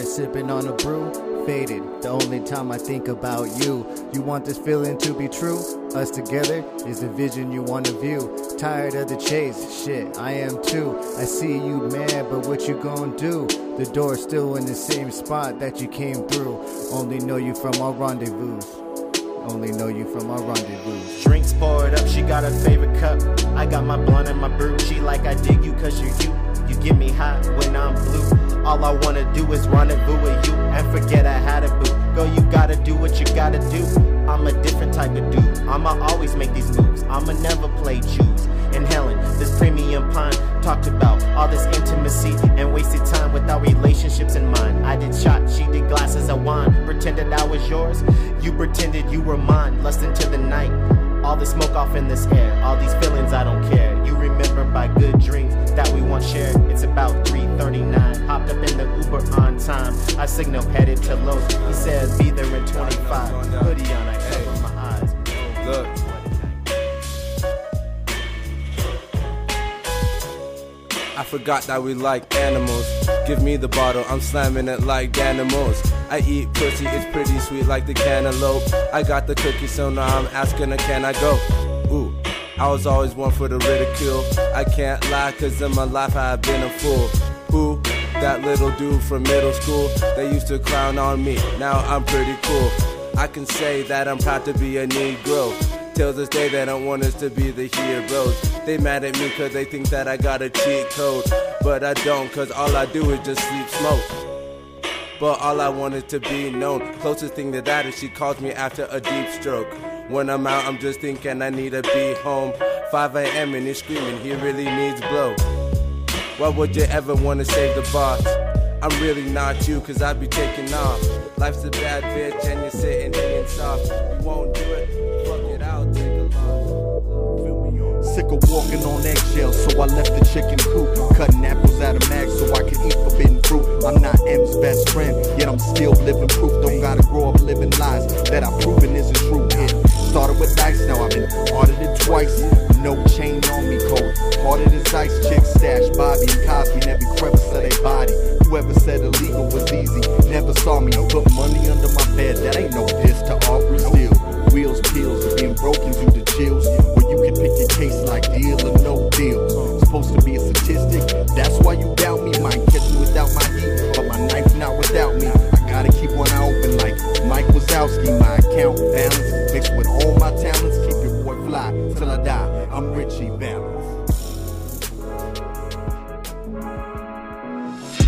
Sipping on a brew. Faded, the only time I think about you. You want this feeling to be true? Us together is the vision you wanna view. Tired of the chase, shit, I am too. I see you mad, but what you gonna do? The door's still in the same spot that you came through. Only know you from our rendezvous. Only know you from our rendezvous. Drinks poured up, she got her favorite cup. I got my blunt and my brew. She like I dig you cause you're you. You get me hot when I'm blue. All I wanna do is rendezvous with you and forget I had a boo. Girl, you gotta do what you gotta do. I'm a different type of dude. I'ma always make these moves. I'ma never play choose. And Helen, this premium pine talked about all this intimacy and wasted time without relationships in mind. I did shot, she did glasses of wine. Pretended I was yours, you pretended you were mine. Lust into the night. All the smoke off in this air, all these feelings I don't care. You remember by good dreams that we once shared. It's about 3:39. Hopped up in the Uber on time. I signal headed to Los. He said be there in 25. Hoodie on, I cover my eyes. Look. I forgot that we like animals. Give me the bottle, I'm slamming it like animals. I eat pussy, it's pretty sweet like the cantaloupe. I got the cookie, so now I'm asking her, can I go? Ooh, I was always one for the ridicule. I can't lie, cause in my life I have been a fool. Who? That little dude from middle school. They used to clown on me, now I'm pretty cool. I can say that I'm proud to be a Negro. Till this day they don't want us to be the heroes. They mad at me cause they think that I got a cheat code. But I don't cause all I do is just sleep smoke. But all I wanted to be known. Closest thing to that is she calls me after a deep stroke. When I'm out, I'm just thinking I need to be home. 5 a.m. and he's screaming, he really needs blow. Why would you ever wanna save the boss? I'm really not you, cause I be taking off. Life's a bad bitch and you're sitting in soft. You won't do it, fuck it, I'll take a loss. Sick of walking on eggshells, so I left the chicken coop. Cutting apples out of mags so I can eat forbidden fruit. I'm not M's best friend, yet I'm still living proof. Don't gotta grow up living lies that I've proven isn't true. Started with dice, now I've been audited twice. No chain on me, cold. Hearted as ice, chicks stash Bobby and Cosby in every crevice of their body. Whoever said illegal was easy, never saw me. Put money under my bed, that ain't no diss to Aubrey Seal. Wheels, peels, of being broken due to chills. Where you can pick your case like deal or no deal. Supposed to be a statistic, that's why you doubt me. Might catch me without my heat, but my knife not without me. I gotta keep one eye open like Mike Wazowski. My balance mixed with all my talents. Keep your boy fly till I die. I'm Richie.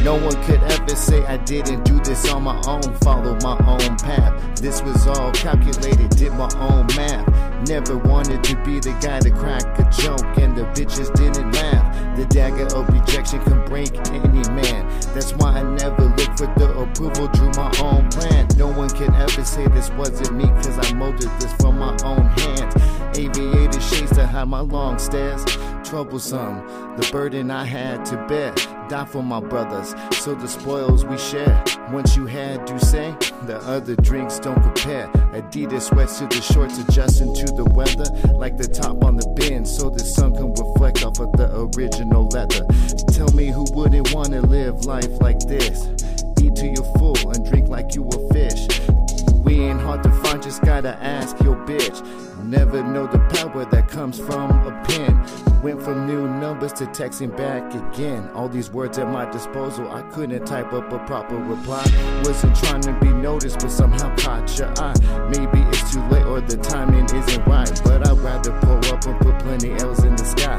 No one could ever say I didn't do this on my own, follow my own path. This was all calculated, did my own math. Never wanted to be the guy to crack a joke, and the bitches didn't laugh. The dagger of rejection can break any man. That's why I never look for the approval, drew my own plan. No one can ever say this wasn't me, cause I molded this from my own hands. Aviator shades to hide my long stairs. Troublesome, the burden I had to bear. Die for my brothers, so the spoils we share. Once you had to say, the other drinks don't compare. Adidas sweats to the shorts, adjusting to the weather. Like the top on the bin, so the sun can reflect off of the original leather. Tell me who wouldn't wanna live life like this? Eat till you're full and drink like you a fish. We ain't hard to find, just gotta ask your bitch. Never know the power that comes from a pen. Went from new numbers to texting back again. All these words at my disposal, I couldn't type up a proper reply. Wasn't trying to be noticed, but somehow caught your eye. Maybe it's too late or the timing isn't right. But I'd rather pull up and put plenty L's in the sky.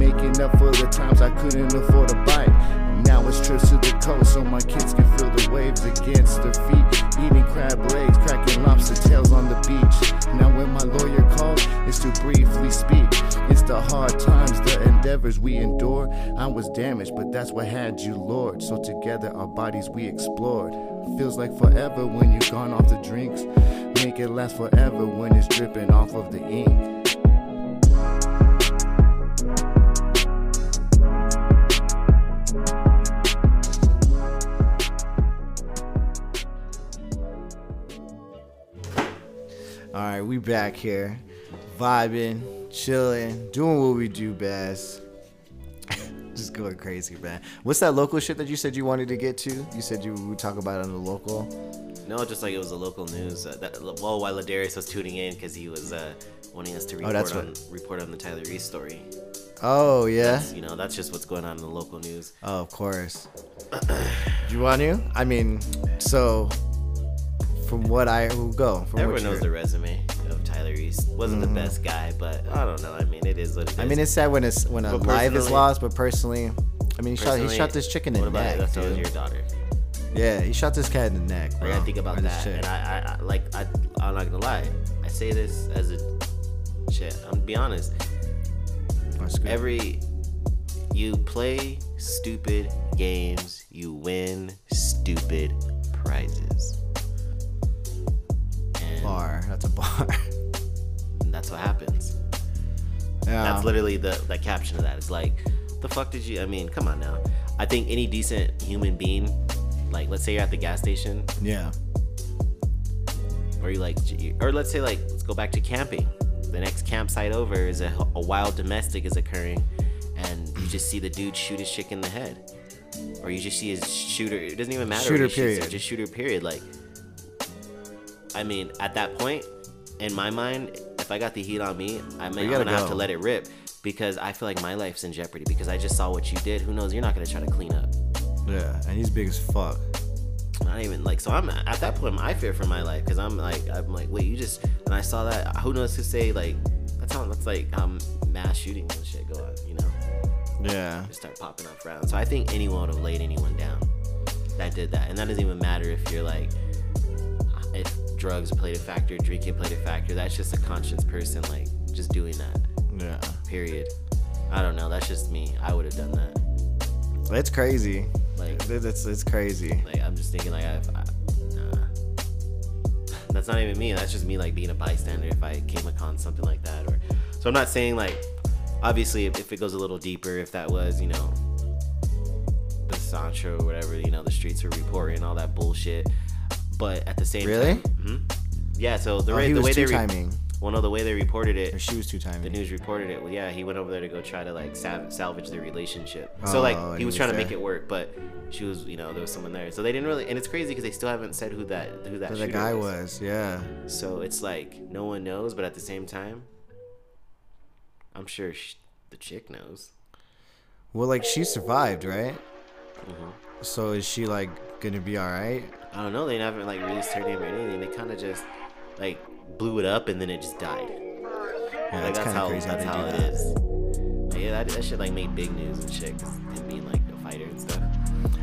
Making up for the times I couldn't afford a bite. It's trips to the coast so my kids can feel the waves against their feet. Eating crab legs, cracking lobster tails on the beach. Now when my lawyer calls, it's to briefly speak. It's the hard times, the endeavors we endure. I was damaged, but that's what had you, Lord. So together our bodies we explored. Feels like forever when you've gone off the drinks. Make it last forever when it's dripping off of the ink. All right, we back here, vibing, chilling, doing what we do best. Just going crazy, man. What's that local shit that you said you wanted to get to? You said you would talk about it on the local. No, just like it was a local news. Uh, that, well, while Ladarius was tuning in because he was uh, wanting us to report that's on what- report on the Tyler Reese story. Oh yeah. That's, you know, that's just what's going on in the local news. Oh, of course. Do you want to? I mean, so from what I will go. From Everyone what knows the resume of Tyler East. Wasn't the best guy, but I don't know. I mean, it is what it is. Mm-hmm. I mean, it's sad when it's when a But life is lost, but personally, I mean, he shot he shot this chicken in the what about neck? That's always your daughter. Yeah, he shot this cat in the neck. Bro. Like I think about Or that, and I, I, I like I, I'm not gonna lie. I say this as a shit. I'm gonna be honest. Every you play stupid games, you win stupid prizes. And bar. That's a bar. that's what happens. yeah. That's literally the the caption of that. It's like, the fuck did you? I mean, come on now. I think any decent human being, like, let's say you're at the gas station, yeah. or you like, or let's say like, let's go back to camping. The next campsite over is a, a wild domestic is occurring, and you just see the dude shoot his chick in the head, or you just see his shooter. It doesn't even matter. Shooter he shoots, period. Just shooter period. Like, I mean, at that point, in my mind, if I got the heat on me, I may, You I'm gotta gonna have to let it rip because I feel like my life's in jeopardy because I just saw what you did. Who knows? You're not gonna try to clean up. Yeah, and he's big as fuck. Not even like so. I'm at that point. I fear for my life because I'm like I'm like wait you just and I saw that. Who knows to say like that's how that's like um mass shootings and shit go on. You know, Yeah. just start popping off rounds. So I think anyone would have laid anyone down that did that, and that doesn't even matter if you're like if drugs played a factor, drinking played a factor. That's just a conscious person like just doing that. Yeah. Period. I don't know. That's just me. I would have done that. That's crazy. Like that's it's, crazy. Like I'm just thinking like I, I nah. That's not even me. That's just me like being a bystander if I came upon something like that or so I'm not saying like obviously if, if it goes a little deeper if that was, you know, the Sancho or whatever, you know, the streets were reporting all that bullshit. But at the same Really? time Mhm. Yeah, so the, Oh, way he the was way they re- two-timing. well, no, the way they reported it, Or she was two the news reported it. Well, yeah, he went over there to go try to like sav- salvage their relationship. Oh, so like he he was was trying to there. make it work, but she was, you know, there was someone there. So they didn't really, and it's crazy because they still haven't said who that who that shooter guy is. was, yeah. So it's like no one knows, but at the same time, I'm sure sh- the chick knows. Well, like she survived, right? Mm-hmm. So is she like gonna be all right? I don't know. They haven't like released her name or anything. They kind of just like blew it up and then it just died. Yeah, like that's kind how of crazy how that's they how do it that. is. Like, yeah, that, that shit like made big news and shit. Cause him being like a fighter and stuff.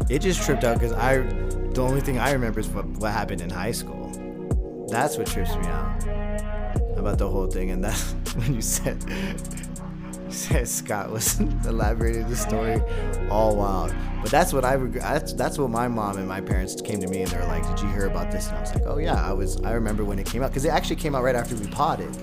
It just tripped out because I, the only thing I remember is what, what happened in high school. That's what trips me out about the whole thing. And that's when you said, said Scott was elaborating the story all wild. But that's what I reg- that's that's what my mom and my parents came to me and they're like, "Did you hear about this?" And I was like, "Oh yeah, I was. I remember when it came out because it actually came out right after we potted,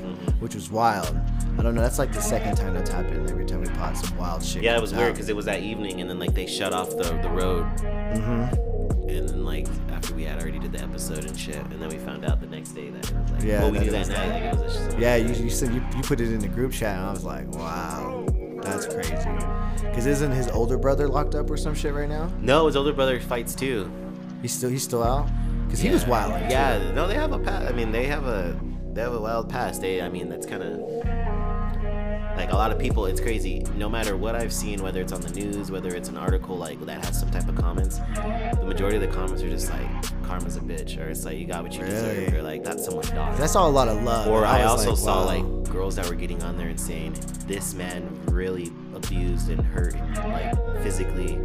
which was wild. I don't know. That's like the second time that's happened. Every time we pot, some wild shit. Yeah, it was weird because it was that evening, and then like they shut off the the road, Mhm. And then like after we had already did the episode and shit, and then we found out the next day that it was like, Yeah, well, we knew that night, like it was just Yeah, you, you said you, you put it in the group chat, and I was like, wow, that's crazy. Because isn't his older brother locked up or some shit right now? No, his older brother fights too. He's still he's still out. Because he was Yeah. wild. Yeah, no, they have a past. I mean, they have a they have a wild past. They, I mean, that's kind of like a lot of people. It's crazy. No matter what I've seen, whether it's on the news, whether it's an article like that has some type of comments, majority of the comments are just like karma's a bitch, or it's like you got what you deserve, Really? or like that's someone's daughter. I saw a lot of love. Or and I, also like, saw wow. like girls that were getting on there and saying this man really abused and hurt like physically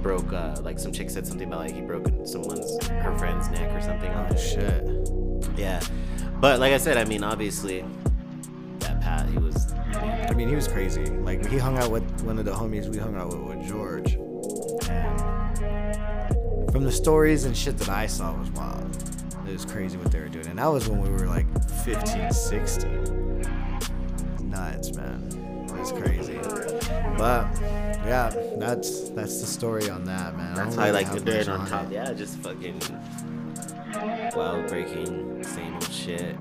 broke uh like some chick said something about like he broke someone's her friend's neck or something Oh there. shit. Yeah. But like I said, I mean obviously that Pat he was I mean, he was crazy. Like he hung out with one of the homies we hung out with, with George. And from the stories and shit that I saw was wild. It was crazy what they were doing. And that was when we were like 15, 16. Nuts, man. It was crazy. But yeah, that's that's the story on that, man. that's how I like to have do much it on top. it. Yeah, just fucking wild breaking, same old shit.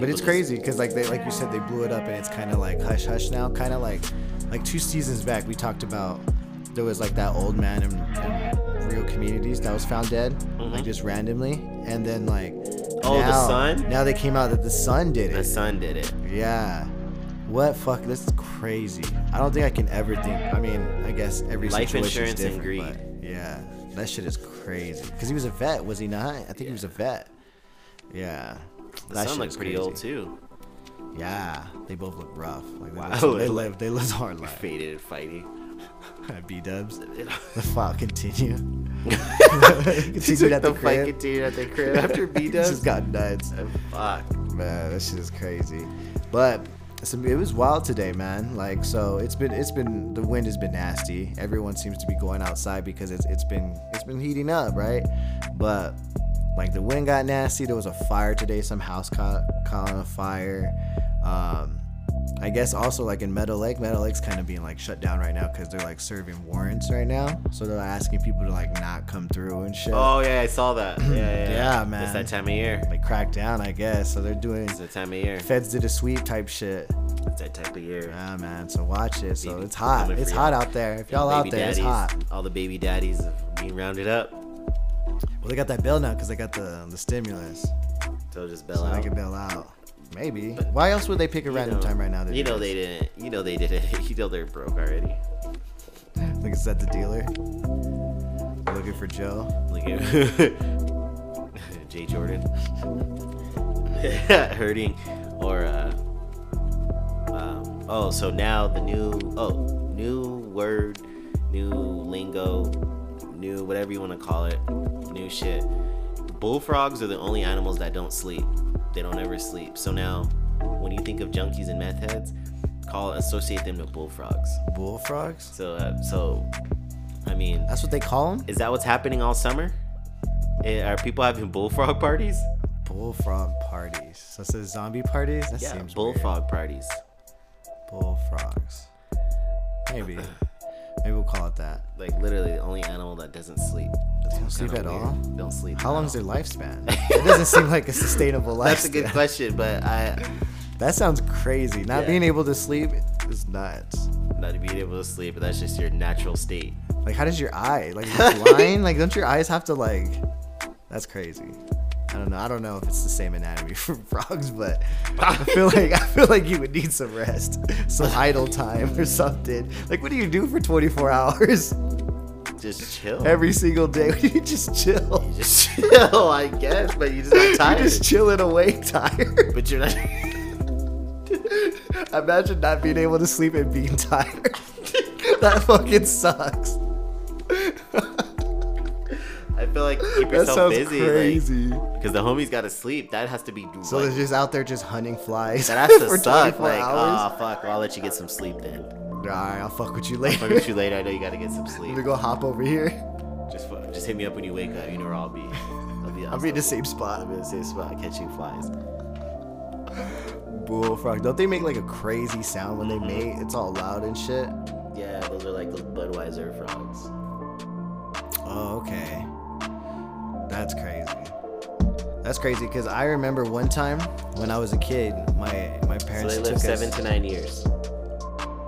But it's crazy because like they like you said they blew it up and it's kind of like hush hush now, kind of like like two seasons back, we talked about there was like that old man in real communities that was found dead, like just randomly, and then like Mm-hmm. Oh, the son. Now they came out that the son did it. The son did it. Yeah. What fuck? This is crazy. I don't think I can ever think. I mean, I guess every Life insurance and different, but Yeah, that shit is crazy. Cause he was a vet, was he not? I think he was a vet. Yeah. The that son looked pretty crazy. old too. Yeah, they both look rough. Like they, Wow, they it lived, they lived hard life. Faded and fighting. B Dubs. The fight continue. Continued at the, the fight crib. continued at the crib after B It does. just got nuts. Fuck. Man, that shit is crazy. But it's- it was wild today, man. Like, so it's been it's been the wind has been nasty. Everyone seems to be going outside because it's it's been it's been heating up, right? But like the wind got nasty. There was a fire today. Some house caught caught on a fire. Um, I guess also like in Meadow Lake, Meadow Lake's kind of being like shut down right now because they're like serving warrants right now. So they're asking people to like not come through and shit. Oh yeah, I saw that. Yeah, yeah, Yeah, man. It's that time of year. They crack down, I guess. So they're doing It's that time of year. feds did a sweep type shit. It's that type of year. Yeah, man. So watch it. So Baby it's hot. It's hot out there. If y'all out there, it's hot. All the baby daddies being rounded up. Well, they got that bill now because they got the the stimulus, So just bail so out. can bail out. Maybe. Why else would they pick a random know- time right now? You know they didn't. You know they didn't. You know they're broke already. Like is that the dealer? Looking for Joe. Look at Jay Jordan hurting, or uh, um, oh, so now the new oh new word, new lingo, new whatever you want to call it, new shit. Bullfrogs are the only animals that don't sleep. They don't ever sleep. So now, when you think of junkies and meth heads, call associate them to bullfrogs. Bullfrogs. So uh, so, I mean, That's what they call them. is that what's happening all summer? Eh, Are people having bullfrog parties? Bullfrog parties. So it says zombie parties. That Yeah, seems bullfrog parties. Bullfrogs. Maybe. Maybe we'll call it that. Like literally the only animal that doesn't sleep. They don't sleep at weird. all. Don't sleep. How at long is their lifespan? it doesn't seem like a sustainable lifespan. That's a good question, but I That sounds crazy. Not Yeah. being able to sleep is nuts. not being able to sleep, but that's just your natural state. Like, how does your eye? Like, blind? like, don't your eyes have to like? That's crazy. I don't know. I don't know if it's the same anatomy for frogs, but I feel like I feel like you would need some rest, some idle time or something. Like, what do you do for 24 hours Just chill. every single day? you just chill. You just chill, I guess, but you just not You're just chilling away, tired. but you're not. Imagine not being able to sleep and being tired. that fucking sucks. I feel like keep That yourself sounds busy, crazy. because the homies got to sleep. That has to be. So like, they're just out there just hunting flies. that has to for suck. 24 Like, hours. oh fuck, well, I'll let you get some sleep then. Alright, I'll fuck with you later. Fuck later. with you later. I know you got to get some sleep. gonna go hop over here. Just just hit me up when you wake up. You know where I'll be. I'll be. I'll be in the same spot. I'll be in the same spot catching flies. Bullfrog. Don't they make like a crazy sound when they mm-hmm. mate? It's all loud and shit. Yeah, those are like those Budweiser frogs. Oh, okay. That's crazy. That's crazy because I remember one time when I was a kid, my my parents So they took live seven us. to nine years.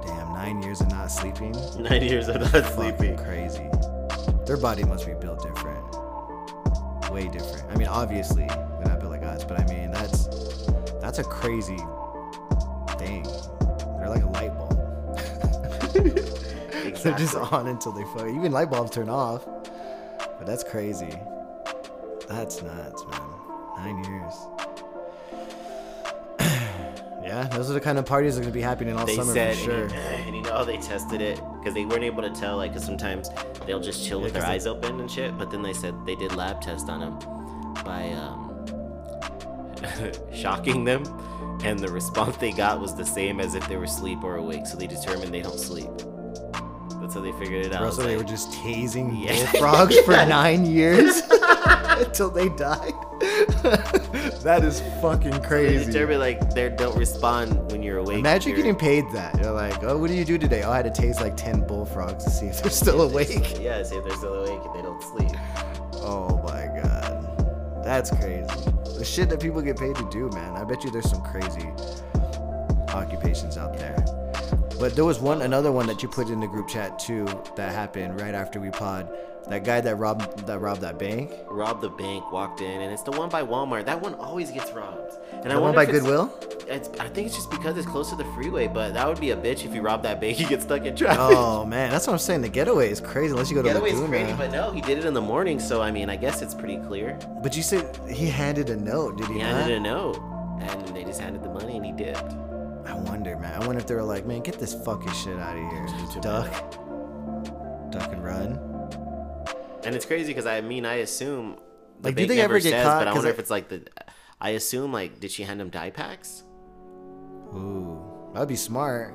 Damn, nine years of not sleeping. Nine years of not Fucking sleeping. crazy. Their body must be built different. Way different. I mean, obviously they're not built like us, but I mean that's that's a crazy thing. They're like a light bulb. They're just on until they fuck. Even light bulbs turn off. But that's crazy. That's nuts, man. Nine years. yeah, those are the kind of parties that are gonna be happening all They summer said, for sure. and, you, and you know how they tested it because they weren't able to tell. Like, cause sometimes they'll just chill with their their 'cause they- eyes open and shit. But then they said they did lab tests on them by um, shocking them, and the response they got was the same as if they were asleep or awake. So they determined they don't sleep. That's how they figured it out. So they were just tasing Yeah. bullfrogs for nine years until they died. that is fucking crazy. determined like they don't respond when you're awake. Imagine You're- getting paid that. You're like, oh, what do you do today? Oh, I had to tase like 10 bullfrogs to see if they're still awake. Yeah, see if they're still awake and they don't sleep. Oh my god. That's crazy. The shit that people get paid to do, man. I bet you there's some crazy occupations out there. But there was one another one that you put in the group chat too that happened right after we pod. That guy that robbed that robbed that bank. Robbed the bank, walked in, and it's the one by Walmart. That one always gets robbed. And The one wonder by it's- Goodwill? It's, I think it's just because it's close to the freeway, but that would be a bitch if you rob that bank, you get stuck in traffic. Oh man, that's what I'm saying. The getaway is crazy unless you go to Getaway's Laguna. crazy, but no, he did it in the morning, so I mean, I guess it's pretty clear. But you said he handed a note, did he, He not? handed a note, and they just handed the money, and he dipped. I wonder, man. I wonder if they were like, man, get this fucking shit out of here. Duck. Duck and run. And it's crazy because I mean, I assume. Like, do they ever get says, caught? But I wonder I- if it's like the. I assume like, did she hand him die packs? Ooh, that'd be smart.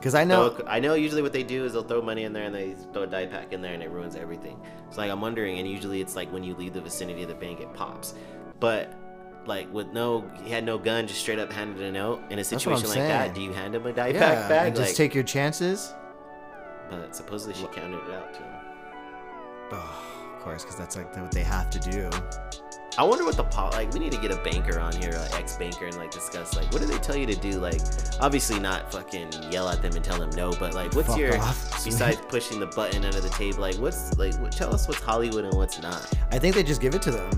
Cause I know. So, I know usually what they do is they'll throw money in there and they throw a die pack in there and it ruins everything. So like I'm wondering, and usually it's like when you leave the vicinity of the bank, it pops. But like with no, he had no gun, just straight up handed a note. In a situation like that, do you hand him a die yeah, pack back? and just Like- take your chances. But supposedly she counted it out to him. Oh, of course, because that's like what they have to do. I wonder what the po- like. We need to get a banker on here, like ex banker, and like discuss like what do they tell you to do? Like, obviously not fucking yell at them and tell them no, but like, what's Fuck your off. besides pushing the button under the table? Like, what's like? What, tell us what's Hollywood and what's not. I think they just give it to them.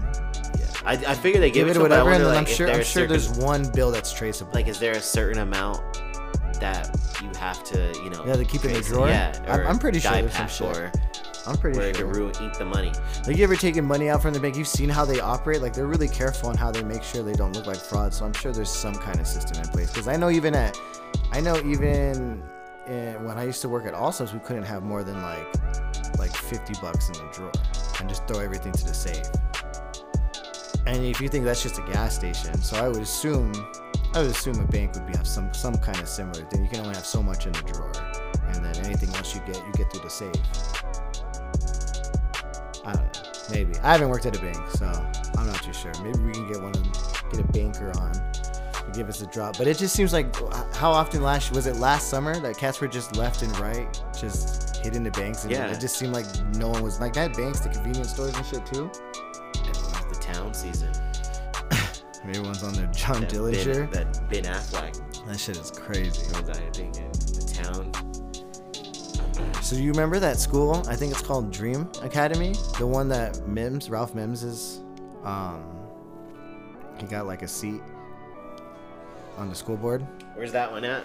I, I figure they give, Give it it to them, but I whatever, and wonder, then I'm sure. I'm there's sure certain- there's one bill that's traceable. like, is there a certain amount that you have to, you know? Yeah, to keep it in the drawer? Yeah, I'm- I'm pretty sure there's some shit. I'm pretty where sure. ruin, eat the money. Like you ever taken money out from the bank? You've seen how they operate. Like they're really careful on how they make sure they don't look like fraud. So I'm sure there's some kind of system in place. Because I know even at, I know even in, when I used to work at Allsup's, we couldn't have more than like like 50 bucks in the drawer and just throw everything to the safe. And if you think that's just a gas station, so I would assume, I would assume a bank would be have some some kind of similar thing. You can only have so much in the drawer, and then anything else you get, you get through the safe. I don't know. Maybe I haven't worked at a bank, so I'm not too sure. Maybe we can get one of get a banker on to give us a drop. But it just seems like how often last was it last summer that cats were just left and right, just hitting the banks, and Yeah. it just seemed like no one was like that. Banks, the convenience stores and shit too. Town season. Everyone's on their John That Dillinger. Ben, that Ben Affleck. That shit is crazy. The town? So you remember that school? I think it's called Dream Academy. The one that Mims, Ralph Mims is. Um, he got like a seat on the school board. Where's that one at?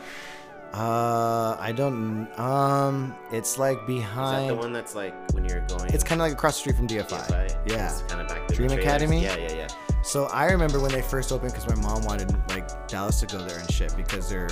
Uh, I don't. Um, it's like Is behind. that the one that's like when you're going? It's kind of like across the street from DFI. DFI? Yeah. It's kind of back there. Dream the. Academy. Yeah, yeah, yeah. So I remember when they first opened because my mom wanted like Dallas to go there and shit because their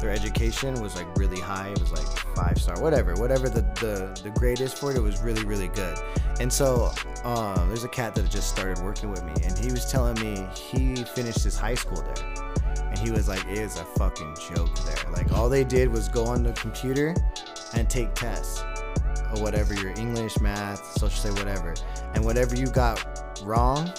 their education was like really high. It was like five star, whatever, whatever the the, the grade is for it. It was really really good. And so um, there's a cat that just started working with me, and he was telling me he finished his high school there, and he was like, it is a fucking joke there. Like all they did was go on the computer and take tests or whatever your English, math, social study, whatever, and whatever you got wrong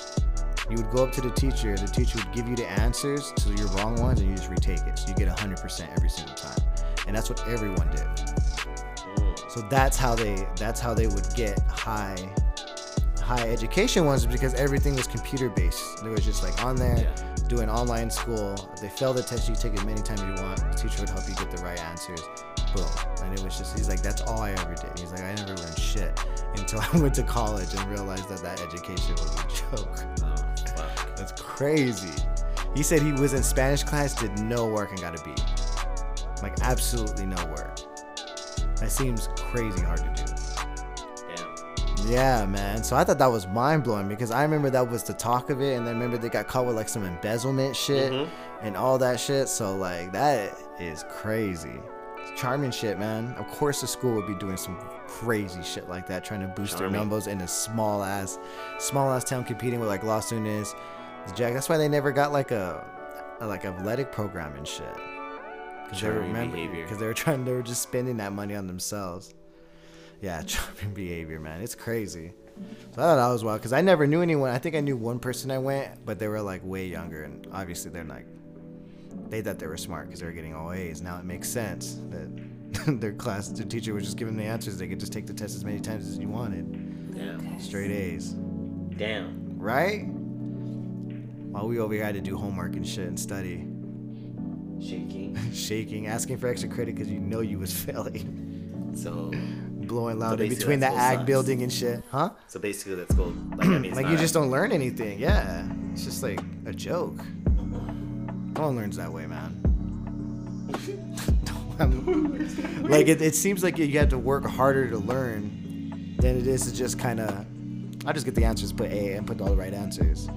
you would go up to the teacher the teacher would give you the answers to your wrong ones and you just retake it. So you get 100% every single time. And that's what everyone did. Mm. So that's how they that's how they would get high high education ones because everything was computer based It was just like on there doing online school. If they fail the test you take it many times you want. The teacher would help you get the right answers. Boom. And it was just he's like that's all i ever did. He's like i never learned shit until i went to college and realized that that education was a joke. Oh, that's crazy. He said he was in Spanish class, did no work, and got a B. Like absolutely no work. That seems crazy hard to do. Yeah, man. So I thought that was mind blowing because I remember that was the talk of it, and then remember they got caught with like some embezzlement shit Mhm. and all that shit. So like that is crazy. Charming shit, man. Of course, the school would be doing some crazy shit like that, trying to boost their numbers in a small ass, small ass town, competing with like Los Unis, Jack. That's why they never got like a, a like athletic program and shit. Because they were Charming remember- behavior. 'cause they were trying, they were just spending that money on themselves. Yeah, charming behavior, man. It's crazy. So I thought that was wild because I never knew anyone. I think I knew one person I went, but they were like way younger, and obviously they're like, they thought they were smart because they were getting all A's. Now it makes sense that their class, their teacher was just giving them the answers. They could just take the test as many times as you wanted. Yeah. Straight A's. Damn. Right? While we over here had to do homework and shit and study. Shaking. shaking, asking for extra credit because you know you was failing, So, blowing loud in between the ag sucks. building and shit, huh? so basically, that's cool. Like, I mean, like not- you just don't learn anything. Yeah, it's just like a joke. No one learns that way, man. Um, like it, it seems like you have to work harder to learn than it is to just kind of. I just get the answers, put A, and put all the right answers.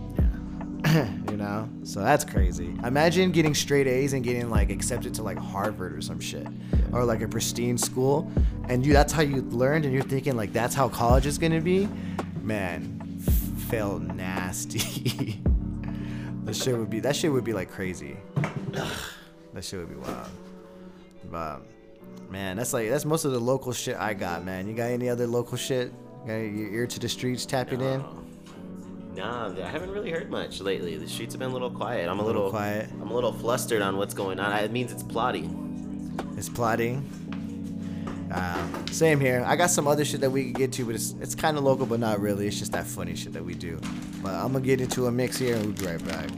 you know, so that's crazy. Imagine getting straight A's and getting like accepted to like Harvard or some shit, or like a pristine school, and you—that's how you learned, and you're thinking like that's how college is gonna be. Man, f- fail nasty. that shit would be that shit would be like crazy. that shit would be wild. But man, that's like that's most of the local shit I got, man. You got any other local shit? Got your ear to the streets tapping in? Nah, I haven't really heard much lately. The streets have been a little quiet. I'm a, A little little, quiet. I'm a little flustered on what's going on. It means it's plotting. It's plotting. Uh, same here. I got some other shit that we can get to, but it's it's kind of local, but not really. It's just that funny shit that we do. But I'm gonna get into a mix here, and we'll be right back.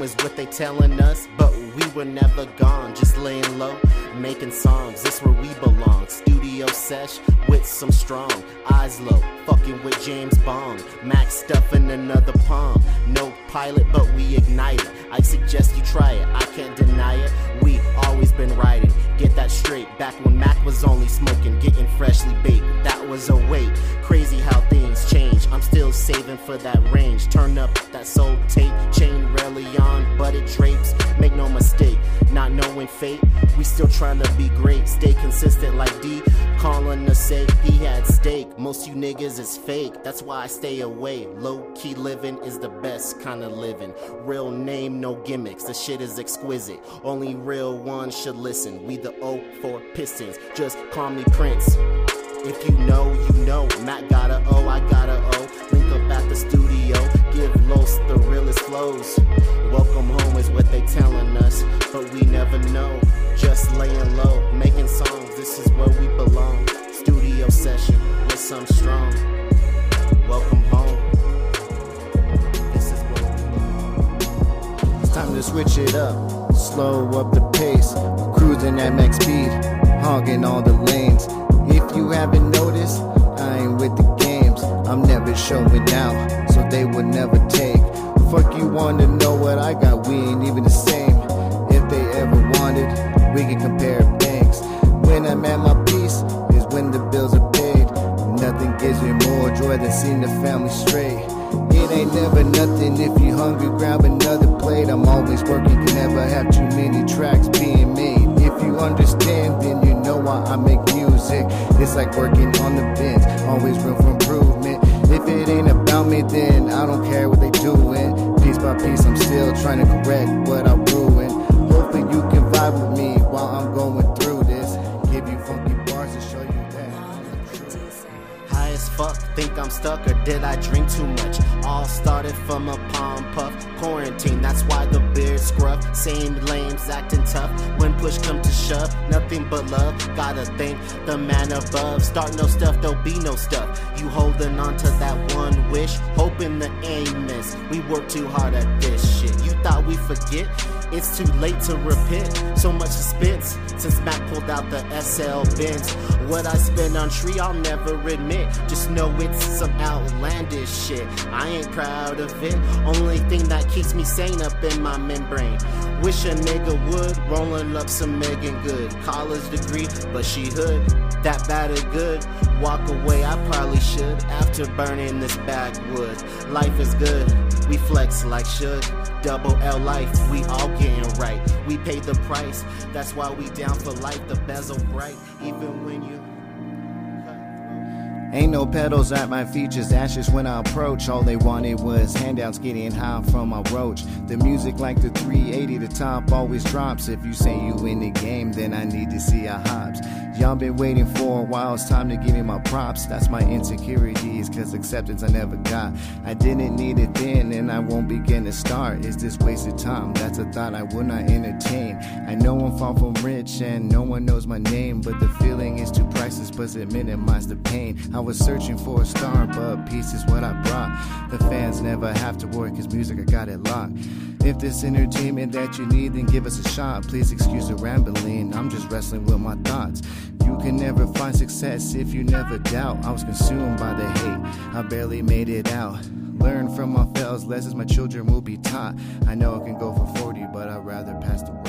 Is what they telling us, but we were never gone. Just laying low, making songs. This where we belong. Studio sesh with some strong eyes low, fucking with James Bond. Max stuffing another palm. No pilot, but we ignite it. I suggest you try it. I can't deny it. We always been riding. Get that straight. Back when Mac was only smoking, getting freshly baked. That was a wait. Crazy how things change. I'm still saving for that range. Turn up that soul tape, chain rarely on, but it drapes. Make no mistake, not knowing fate. We still trying to be great. Stay consistent like D. Calling to say he had steak. Most you niggas is fake. That's why I stay away. Low key living is the best kind of living. Real name, no gimmicks. The shit is exquisite. Only real ones should listen. We the O for Pistons. Just call me Prince. If you know, you know. Matt got a O, I got a O. Link up at the studio. Give Los the realest flows. Welcome home is what they telling us, but we never know. Just laying low, making songs. This is where we belong. Studio session with some strong. Welcome home. This is where we belong. It's time to switch it up, slow up the pace. Cruising at max speed, hogging all the lanes. If you haven't noticed, I ain't with the games. I'm never showing out, so they would never take. Fuck you wanna know what I got? We ain't even the same. If they ever wanted, we can compare banks. When I'm at my peace is when the bills are paid. Nothing gives me more joy than seeing the family straight. It ain't never nothing if you hungry, grab another plate. I'm always working, can never have too many tracks being made. If you understand, then you know why I make music. It's like working on the bench, always room for improvement. If it ain't about me, then I don't care what they doing. Piece by piece, I'm still trying to correct what I ruined. Hoping you can vibe with me while I'm going think I'm stuck or did I drink too much? All started from a palm puff. Quarantine, that's why the beard scruff. Same lames acting tough. When push come to shove, nothing but love. Gotta thank the man above. Start no stuff, there'll be no stuff. You holding on to that one wish, hoping the aim miss. We work too hard at this shit. You thought we forget? It's too late to repent. So much suspense since Mac pulled out the SL bins. What I spend on tree, I'll never admit. Just know it's some outlandish shit. I ain't proud of it. Only thing that keeps me sane up in my membrane. Wish a nigga would rolling up some Meagan Good. College degree, but she hood. That bad or good. Walk away, I probably should. After burning this backwoods, Life is good. We flex like should. Double L life, we all getting right. We pay the price. That's why we down for life. The bezel bright, even when you. Ain't no pedals at my feet, just ashes when I approach. All they wanted was handouts, getting high from my roach. The music like the 380, the top always drops. If you say you in the game, then I need to see a hops. Y'all been waiting for a while, it's time to give me my props. That's my insecurities, cause acceptance I never got. I didn't need it then, and I won't begin to start. Is this wasted time? That's a thought I will not entertain. I know I'm far from rich, and no one knows my name, but the feeling is too priceless, plus it minimize the pain. I was searching for a star, but peace is what I brought. The fans never have to worry, cause music, I got it locked. If this entertainment that you need, then give us a shot. Please excuse the rambling, I'm just wrestling with my thoughts. You can never find success if you never doubt. I was consumed by the hate, I barely made it out. Learn from my fails, lessons my children will be taught. I know I can go for 40, but I'd rather pass the.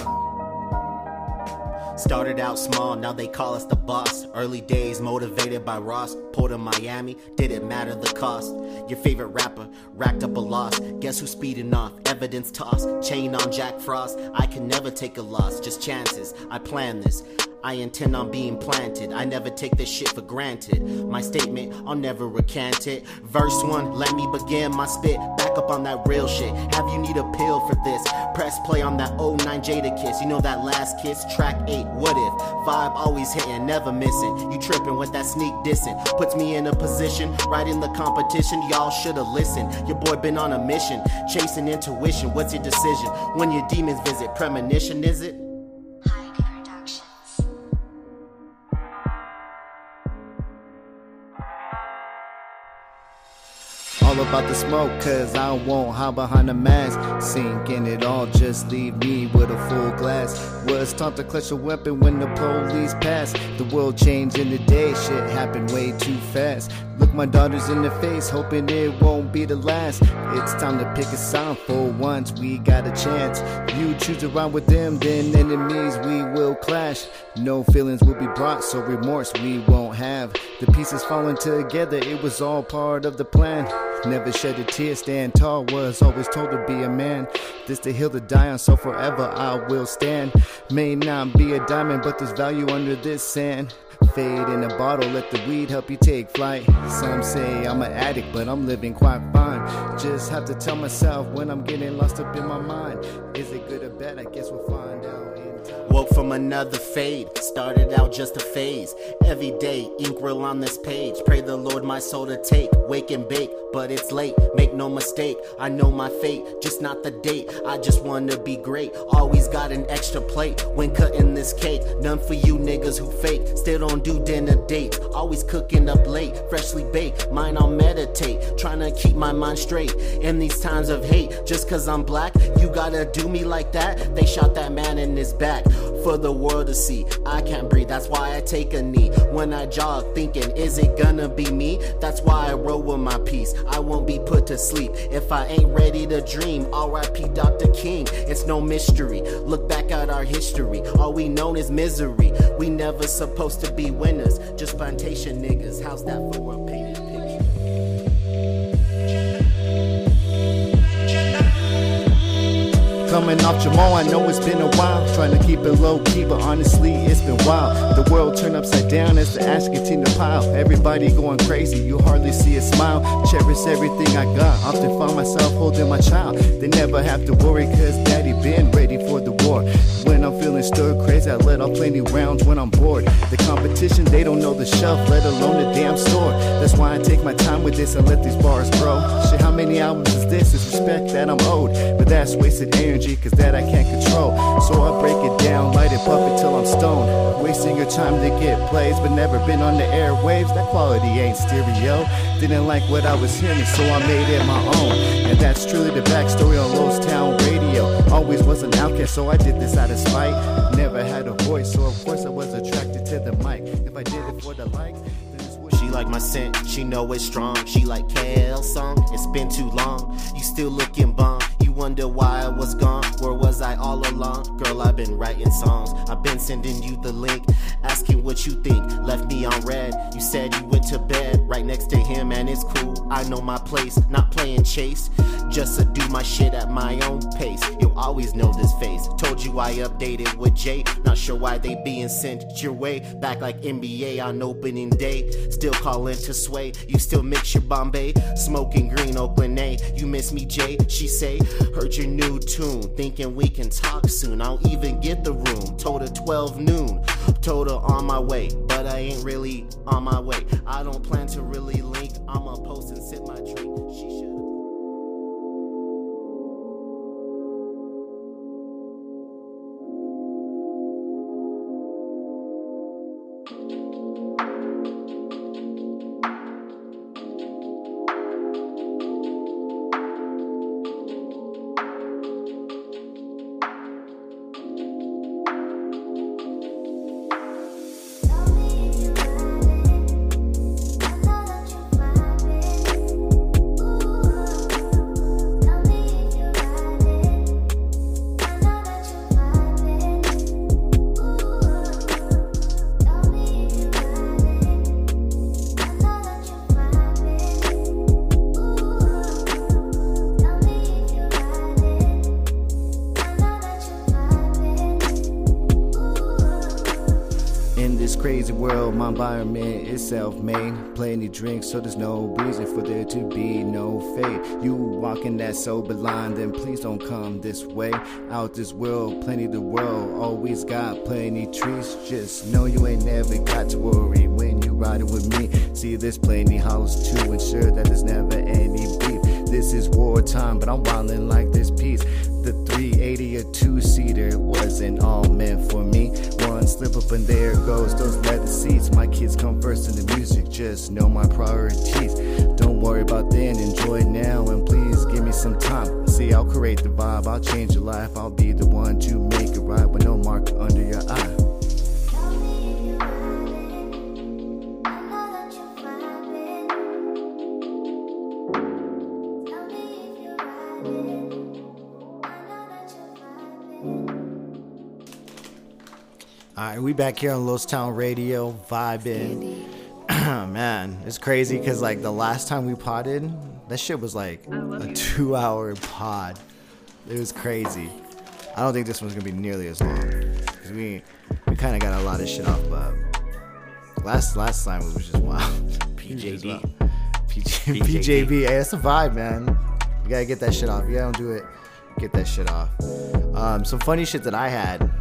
Started out small, now they call us the boss. Early days motivated by Ross. Pulled to Miami, didn't matter the cost. Your favorite rapper racked up a loss. Guess who's speeding off? Evidence tossed. Chain on Jack Frost. I can never take a loss, just chances. I plan this. I intend on being planted. I never take this shit for granted. My statement, I'll never recant it. Verse one, let me begin my spit. Back up on that real shit. Have you need a pill for this? Press play on that 09 Jadakiss. You know that last kiss? Track 8, what if? Vibe always hitting, never missing. You tripping with that sneak dissing. Puts me in a position, right in the competition. Y'all should've listened. Your boy been on a mission. Chasing intuition, what's your decision? When your demons visit, premonition is it? All about the smoke, cause I won't hide behind a mask. Sink in it all, just leave me with a full glass. Was taught to clutch a weapon when the police pass. The world changed in a day, shit happened way too fast. Look my daughters in the face, hoping it won't be the last. It's time to pick a side for once, we got a chance. You choose to ride with them, then enemies we will clash. No feelings will be brought, so remorse we won't have. The pieces falling together, it was all part of the plan. Never shed a tear, stand tall, was always told to be a man. This the hill to die on, so forever I will stand. May not be a diamond, but there's value under this sand. Fade in a bottle, let the weed help you take flight. Some say I'm an addict, but I'm living quite fine. Just have to tell myself when I'm getting lost up in my mind. Is it good or bad? I guess we'll find out. Woke from another fade, started out just a phase. Every day, ink roll on this page. Pray the Lord my soul to take. Wake and bake, but it's late. Make no mistake, I know my fate, just not the date. I just wanna be great. Always got an extra plate when cutting this cake. None for you niggas who fake. Still don't do dinner dates. Always cooking up late, freshly baked. Mine I'll meditate, trying to keep my mind straight. In these times of hate, just cause I'm black, you gotta do me like that. They shot that man in his back for the world to see. I can't breathe, that's why I take a knee. When I jog, thinking, is it gonna be me? That's why I roll with my peace. I won't be put to sleep if I ain't ready to dream. R.I.P. Dr. King, it's no mystery. Look back at our history, all we known is misery. We never supposed to be winners, just plantation niggas. How's that for a painted Coming off Jamal, I know it's been a while. Trying to keep it low key, but honestly, it's been wild. The world turned upside down as the ash continue to pile. Everybody going crazy, you hardly see a smile. Cherish everything I got. Often find myself holding my child. They never have to worry, cause daddy been ready for the war. When I'm feeling stir crazy, I let off plenty rounds when I'm bored. The competition, they don't know the shelf, let alone the damn store. That's why I take my time with this and let these bars grow. Shit, how many albums is this? It's respect that I'm owed. But that's wasted energy, cause that I can't control. So I break it down, light it up until I'm stoned. Wasting your time to get plays, but never been on the airwaves. That quality ain't stereo. Didn't like what I was hearing, so I made it my own. And that's truly the backstory on Los Town Radio. Always was an outcast, so I did this out of spite. Never had a voice, so of course I was attracted to the mic. If I did it for the likes, She like my scent, she know it's strong. She like Kale song, it's been too long. You still looking bomb. You wonder why I was gone. Where was I all along? Girl, I've been writing songs. I've been sending you the link, asking what you think. Left me on red. You said you went to bed right next to him, and it's cool. I know my place, not playing chase. Just to do my shit at my own pace. You'll always know this face. Told you I updated with Jay. Not sure why they being sent your way. Back like NBA on opening day. Still calling to sway. You still mix your Bombay. Smoking green Oakland A. You miss me, Jay? She say, heard your new tune. Thinking we can talk soon. I'll even get the room. Told her 12 noon. Told her on my way. But I ain't really on my way. I don't plan to really link. I'ma post and sip my drink. She should. Is self-made. Plenty drinks, so there's no reason for there to be no fate. You walking that sober line, then please don't come this way. Out this world, plenty the world, always got plenty trees. Just know you ain't never got to worry when you riding with me. See, there's plenty house to ensure that there's never any beef. This is wartime, but I'm wildin' like this piece. The 380 or two seater wasn't all meant and there goes those leather seats. My kids come first in the music, just know my priorities. Don't worry about then, enjoy now, and please give me some time. See, I'll create the vibe, I'll change your life. I'll be the we back here on Los Town Radio, vibing. Man, it's crazy because like the last time we potted, that shit was like a two-hour pod. It was crazy. I don't think this one's gonna be nearly as long because we we kind of got a lot of shit off, but last last time was just wild. PJD. PJ, PJB, hey, that's a vibe, man. You gotta get that shit off. You gotta do it. Get that shit off. Um, some funny shit that I had.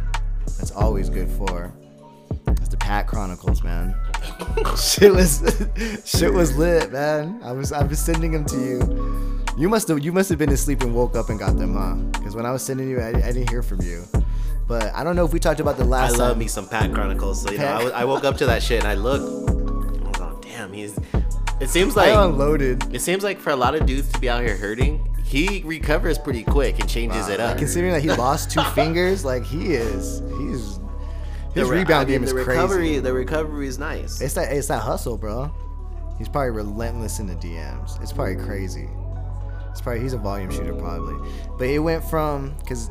That's always good for. That's the Pat Chronicles, man. shit was shit was lit, man. I was I was sending them to you. You must have you must have been asleep and woke up and got them, huh? Because when I was sending you, I, I didn't hear from you. But I don't know if we talked about the last. I love time. me some Pat Chronicles. So you know, Pat- I, I woke up to that shit and I looked. I was like, oh, damn, he's. It seems I like unloaded. it seems like for a lot of dudes to be out here hurting, he recovers pretty quick and changes it up. Considering that he lost two fingers, like he is, he's his re- rebound I mean, game is the crazy. recovery, The recovery is nice. It's that it's that hustle, bro. He's probably relentless in the DMs. It's probably crazy. It's probably he's a volume shooter probably. But it went from because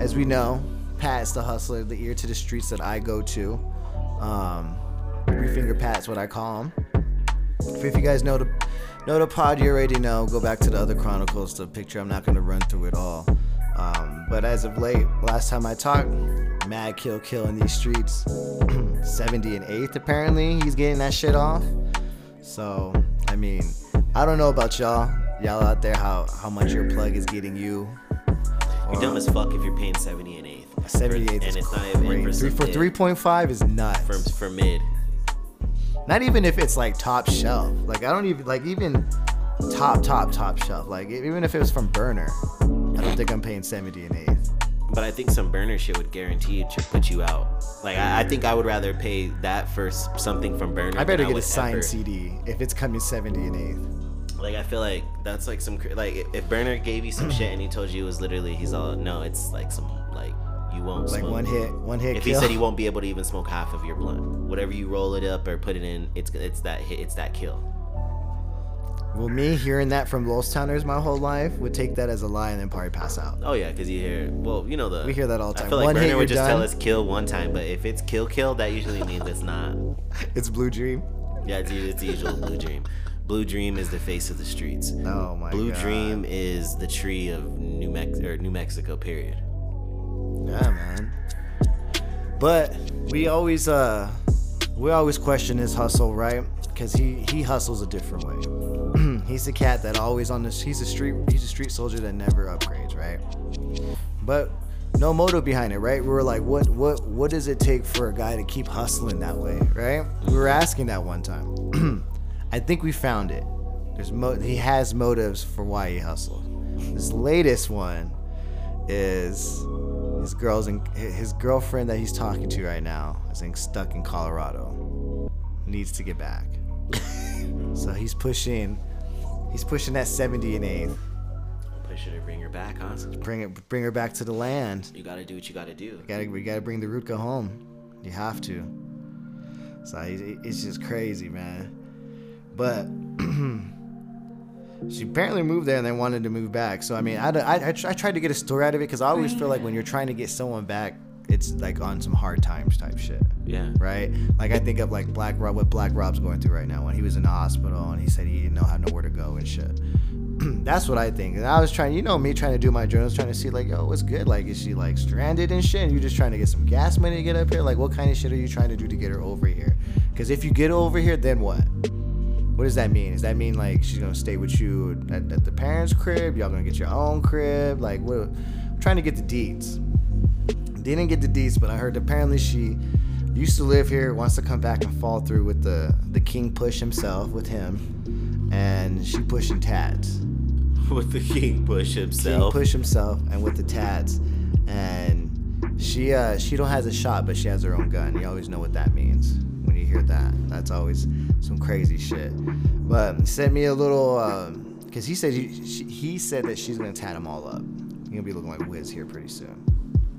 as we know, Pat's the hustler, the ear to the streets that I go to. Um, three finger Pat's what I call him. If you guys know the know the pod, you already know. Go back to the other chronicles. The picture I'm not gonna run through it all. Um, but as of late, last time I talked, mad kill kill in these streets. 70 and 8th apparently he's getting that shit off. So I mean, I don't know about y'all. Y'all out there, how how much your plug is getting you? You're dumb as fuck if you're paying 70 and 8th. 78 and is it's not even Three, for 3.5 is nuts. for, for mid. Not even if it's like top shelf. Like I don't even like even top top top shelf. Like even if it was from burner, I don't think I'm paying 70 and 8th. But I think some burner shit would guarantee to put you out. Like I, I think I would rather pay that for something from burner. I better get a signed ever- CD if it's coming 70 and 8th. Like I feel like that's like some like if Burner gave you some shit and he told you it was literally he's all no it's like some like you won't Like smoke. one hit, one hit If kill. he said he won't be able to even smoke half of your blunt, whatever you roll it up or put it in, it's it's that hit, it's that kill. Well, me hearing that from Los Towners my whole life would take that as a lie and then probably pass out. Oh yeah, because you hear. Well, you know the. We hear that all the I time. feel like One Burner would just tell us kill one time, but if it's kill kill, that usually means it's not. It's Blue Dream. Yeah, it's, it's the usual Blue Dream. Blue Dream is the face of the streets. Oh my god. Blue God. Dream is the tree of New Mex or New Mexico. Period. Yeah, man. But we always uh we always question his hustle, right? Cause he he hustles a different way. He's the cat that always on the. He's a street he's a street soldier that never upgrades, right? But no motive behind it, right? We were like, what what what does it take for a guy to keep hustling that way, right? We were asking that one time. I think we found it. There's mo- he has motives for why he hustles. This latest one is his girl's in, his girlfriend that he's talking to right now is stuck in Colorado. Needs to get back. so he's pushing he's pushing that 70 and 8th. Push her to bring her back, huh? Bring it bring her back to the land. You gotta do what you gotta do. Gotta, we gotta bring the Rutka home. You have to. So it's just crazy, man. But she apparently moved there and then wanted to move back. So I mean, I, I, I, I tried to get a story out of it because I always feel like when you're trying to get someone back, it's like on some hard times type shit. Yeah. Right. Like I think of like Black Rob, what Black Rob's going through right now when he was in the hospital and he said he didn't know how nowhere to go and shit. That's what I think. And I was trying, you know, me trying to do my journals, trying to see like, yo, what's good? Like, is she like stranded and shit? And you just trying to get some gas money to get up here? Like, what kind of shit are you trying to do to get her over here? Because if you get over here, then what? What does that mean? Does that mean like she's gonna stay with you at, at the parents' crib? Y'all gonna get your own crib? Like, what? I'm trying to get the deeds. Didn't get the deeds, but I heard apparently she used to live here, wants to come back and fall through with the the king push himself with him, and she pushing tats. With the king push King himself. push himself and with the tats, and she uh she don't has a shot, but she has her own gun. You always know what that means when you hear that. That's always some crazy shit. But sent me a little um because he said he, she, he said that she's gonna tat them all up. You're gonna be looking like Wiz here pretty soon,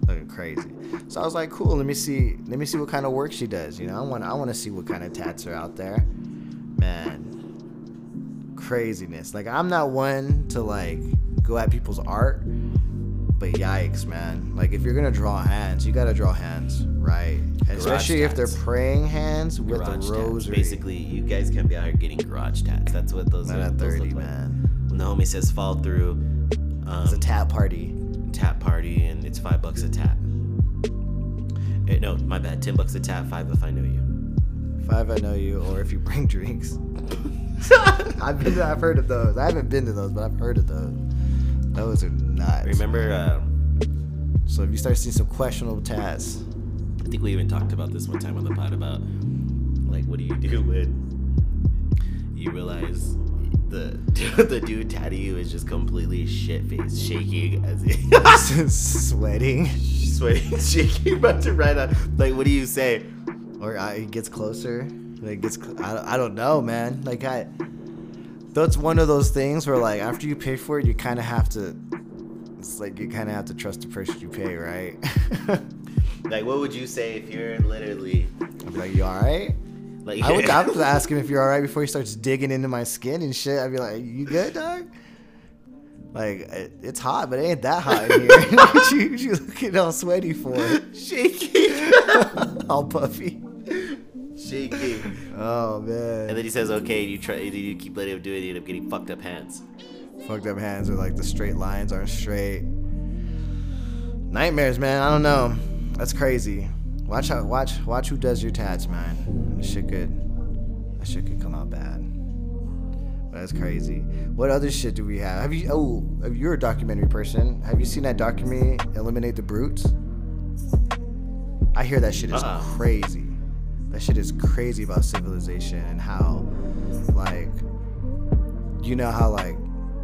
looking crazy. So I was like, cool. Let me see. Let me see what kind of work she does. You know, I want I want to see what kind of tats are out there, man craziness. Like I'm not one to like go at people's art, but yikes, man. Like if you're gonna draw hands, you gotta draw hands right, especially if they're praying hands with garage a tats. rosary. Basically, you guys can't be out here getting garage tats. That's what those Not are. at those 30, look like. man. When the homie says fall through, um, It's a tap party. Tap party, and it's five bucks a tap. Eh, no, my bad. Ten bucks a tap. Five if I know you. Five, I know you, or if you bring drinks. I've been, I've heard of those. I haven't been to those, but I've heard of those. Those are nuts. Remember, uh, So if you start seeing some questionable tats, I think we even talked about this one time on the pod about like what do you do when you realize the the dude you is just completely shit faced, shaking as he sweating, sweating, shaking, about to write a like. What do you say? or uh, he gets closer. Like gets, cl- I, don't- I don't know, man. Like I, that's one of those things where like after you pay for it, you kind of have to. It's like you kind of have to trust the person you pay, right? Like, what would you say if you're literally be like, you all right? Like? I would, I would ask him if you're all right before he starts digging into my skin and shit. I'd be like, you good, dog? Like it, it's hot, but it ain't that hot in here. what you, what you looking all sweaty for? shaking, all puffy. shaking. Oh man. And then he says, "Okay." You try. You keep letting him do it. You end up getting fucked up hands. Fucked up hands or like the straight lines aren't straight. Nightmares, man. I don't know. That's crazy. Watch how watch watch who does your tats, man. This shit could that shit could come out bad. But That's crazy. What other shit do we have? Have you oh you're a documentary person. Have you seen that documentary Eliminate the Brutes? I hear that shit is Uh-uh. crazy. That shit is crazy about civilization and how like you know how like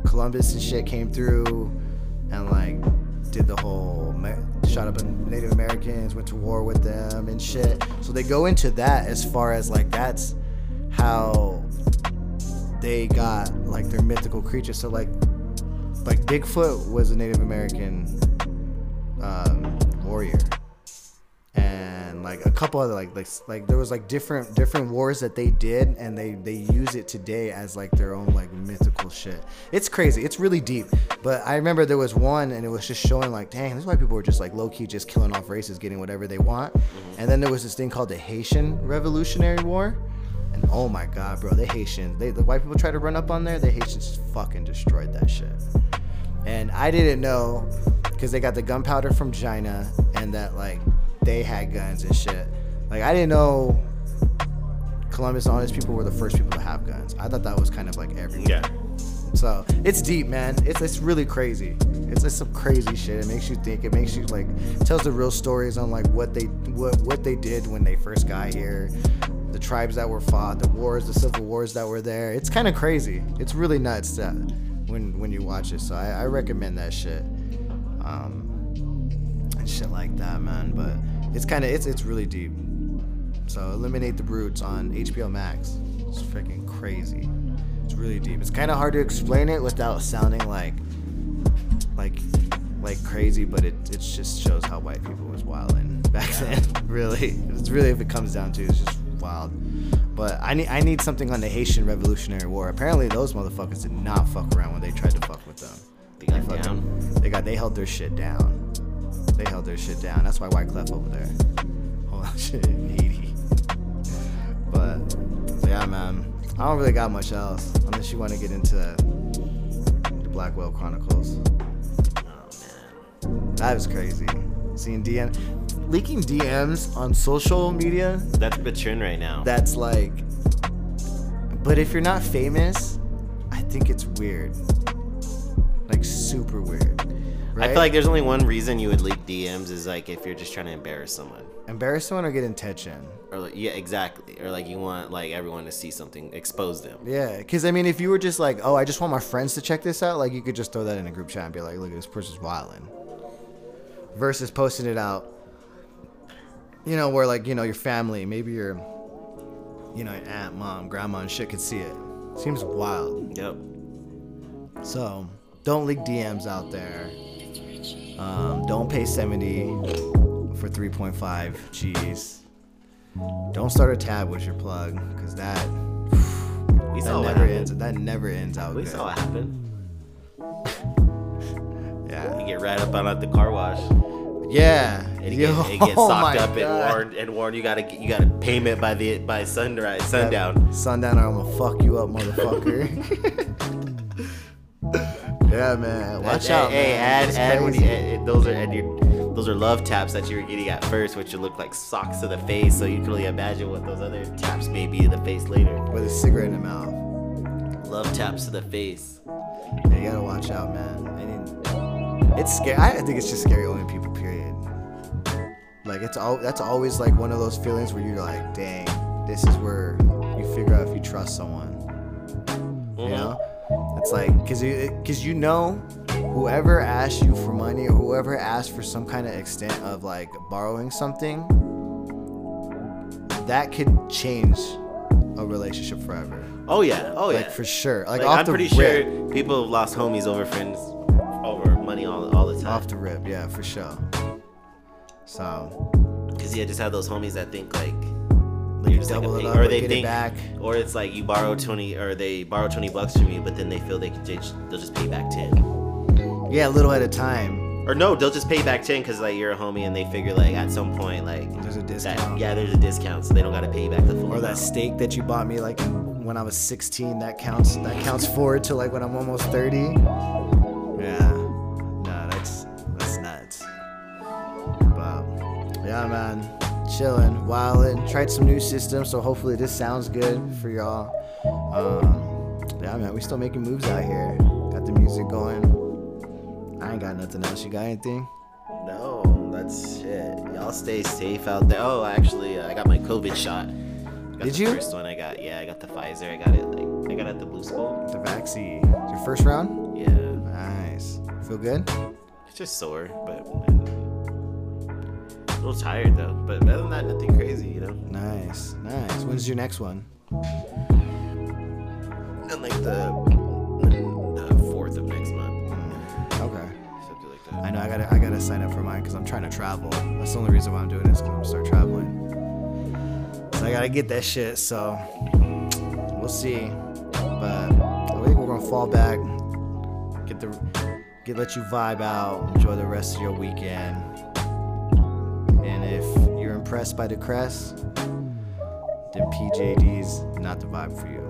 Columbus and shit came through and like did the whole shot up Native Americans, went to war with them and shit. So they go into that as far as like that's how they got like their mythical creatures. So like like Bigfoot was a Native American um, warrior, couple other like like like there was like different different wars that they did and they they use it today as like their own like mythical shit. It's crazy. It's really deep. But I remember there was one and it was just showing like, dang, this is why people were just like low key just killing off races, getting whatever they want. Mm-hmm. And then there was this thing called the Haitian Revolutionary War. And oh my god, bro, the Haitians, they the white people tried to run up on there, the Haitians just fucking destroyed that shit. And I didn't know because they got the gunpowder from China and that like they had guns and shit. Like I didn't know Columbus and all these people were the first people to have guns. I thought that was kind of like everywhere. Yeah. So it's deep, man. It's it's really crazy. It's just some crazy shit. It makes you think. It makes you like tells the real stories on like what they what what they did when they first got here, the tribes that were fought, the wars, the civil wars that were there. It's kind of crazy. It's really nuts that when when you watch it. So I, I recommend that shit. Um, and shit like that, man. But it's kind of it's it's really deep. So eliminate the brutes on HBO Max. It's freaking crazy. It's really deep. It's kind of hard to explain it without sounding like like like crazy, but it it just shows how white people was wilding back then. really, it's really if it comes down to it's just wild. But I need I need something on the Haitian Revolutionary War. Apparently, those motherfuckers did not fuck around when they tried to fuck with them. They got fucking- down. They got they held their shit down. They held their shit down. That's why White Clef over there. Oh shit, needy. But yeah, man. I don't really got much else unless you want to get into the Blackwell Chronicles. Oh man, that was crazy. Seeing DM leaking DMs on social media. That's the trend right now. That's like. But if you're not famous, I think it's weird. Like super weird. Right? I feel like there's only one reason you would leak DMs is like if you're just trying to embarrass someone. embarrass someone or get attention. Or like, yeah, exactly. Or like you want like everyone to see something, expose them. Yeah, because I mean, if you were just like, oh, I just want my friends to check this out, like you could just throw that in a group chat and be like, look, at this person's wilding. Versus posting it out, you know, where like you know your family, maybe your, you know, your aunt, mom, grandma, and shit could see it. Seems wild. Yep. So don't leak DMs out there. Um, don't pay 70 for 3.5 G's. Don't start a tab with your plug, because that We that never ends. That never ends out We good. saw what happened. Yeah. You get right up on at the car wash. Yeah. And it, Yo, get, it gets oh socked my up and warned and warned you gotta you gotta payment by the by sunrise sundown. Sundown, I'm gonna fuck you up, motherfucker. yeah, man. Watch Hey, out, Hey, man. add add when you, add, those are and your those are love taps that you were getting at first, which would look like socks to the face. So you can really imagine what those other taps may be to the face later. with a cigarette in the mouth. Love taps to the face. Yeah, you gotta watch out, man. I mean, it's scary. I think it's just scary owning people. Period. Like it's all that's always like one of those feelings where you're like, dang, this is where you figure out if you trust someone. You mm-hmm. know, it's like because you because you know whoever asks you for money or whoever asks for some kind of extent of like borrowing something, that could change a relationship forever. Oh yeah, oh yeah, Like for sure. Like, Like, off I'm the pretty rip. sure people have lost homies over friends over money all, all the time. Off the rip, yeah, for sure. So Cause yeah, just have those homies that think like you're just like a pig- up or they think, back. or it's like you borrow twenty, or they borrow twenty bucks from you, but then they feel they can just, they'll just pay back ten. Yeah, a little at a time. Or no, they'll just pay back ten because like you're a homie and they figure like at some point like There's a that, yeah, there's a discount, so they don't gotta pay you back the full. Or that steak that you bought me like when I was 16, that counts that counts forward to like when I'm almost 30. Yeah. No, that's that's nuts. But yeah, man. Chilling, wildin'. Tried some new systems, so hopefully this sounds good for y'all. Um, yeah, man, we still making moves out here. Got the music going. I ain't got nothing else. You got anything? No, that's shit. Y'all stay safe out there. Oh, actually, uh, I got my COVID shot. Did the you? First one I got. Yeah, I got the Pfizer. I got it like I got it at the Blue Skull. The vaccine. Your first round? Yeah, Nice. Feel good? it's just sore, but a little tired though. But other than that, nothing crazy, you know. Nice, nice. When's your next one? And like the the fourth of next month, mm, Okay. something like that. I know I gotta I gotta sign up for mine because I'm trying to travel. That's the only reason why I'm doing this because I'm gonna start traveling. I gotta get that shit. So we'll see. But I think we're gonna fall back, get the get let you vibe out, enjoy the rest of your weekend. If you're impressed by the crest, then PJD's not the vibe for you.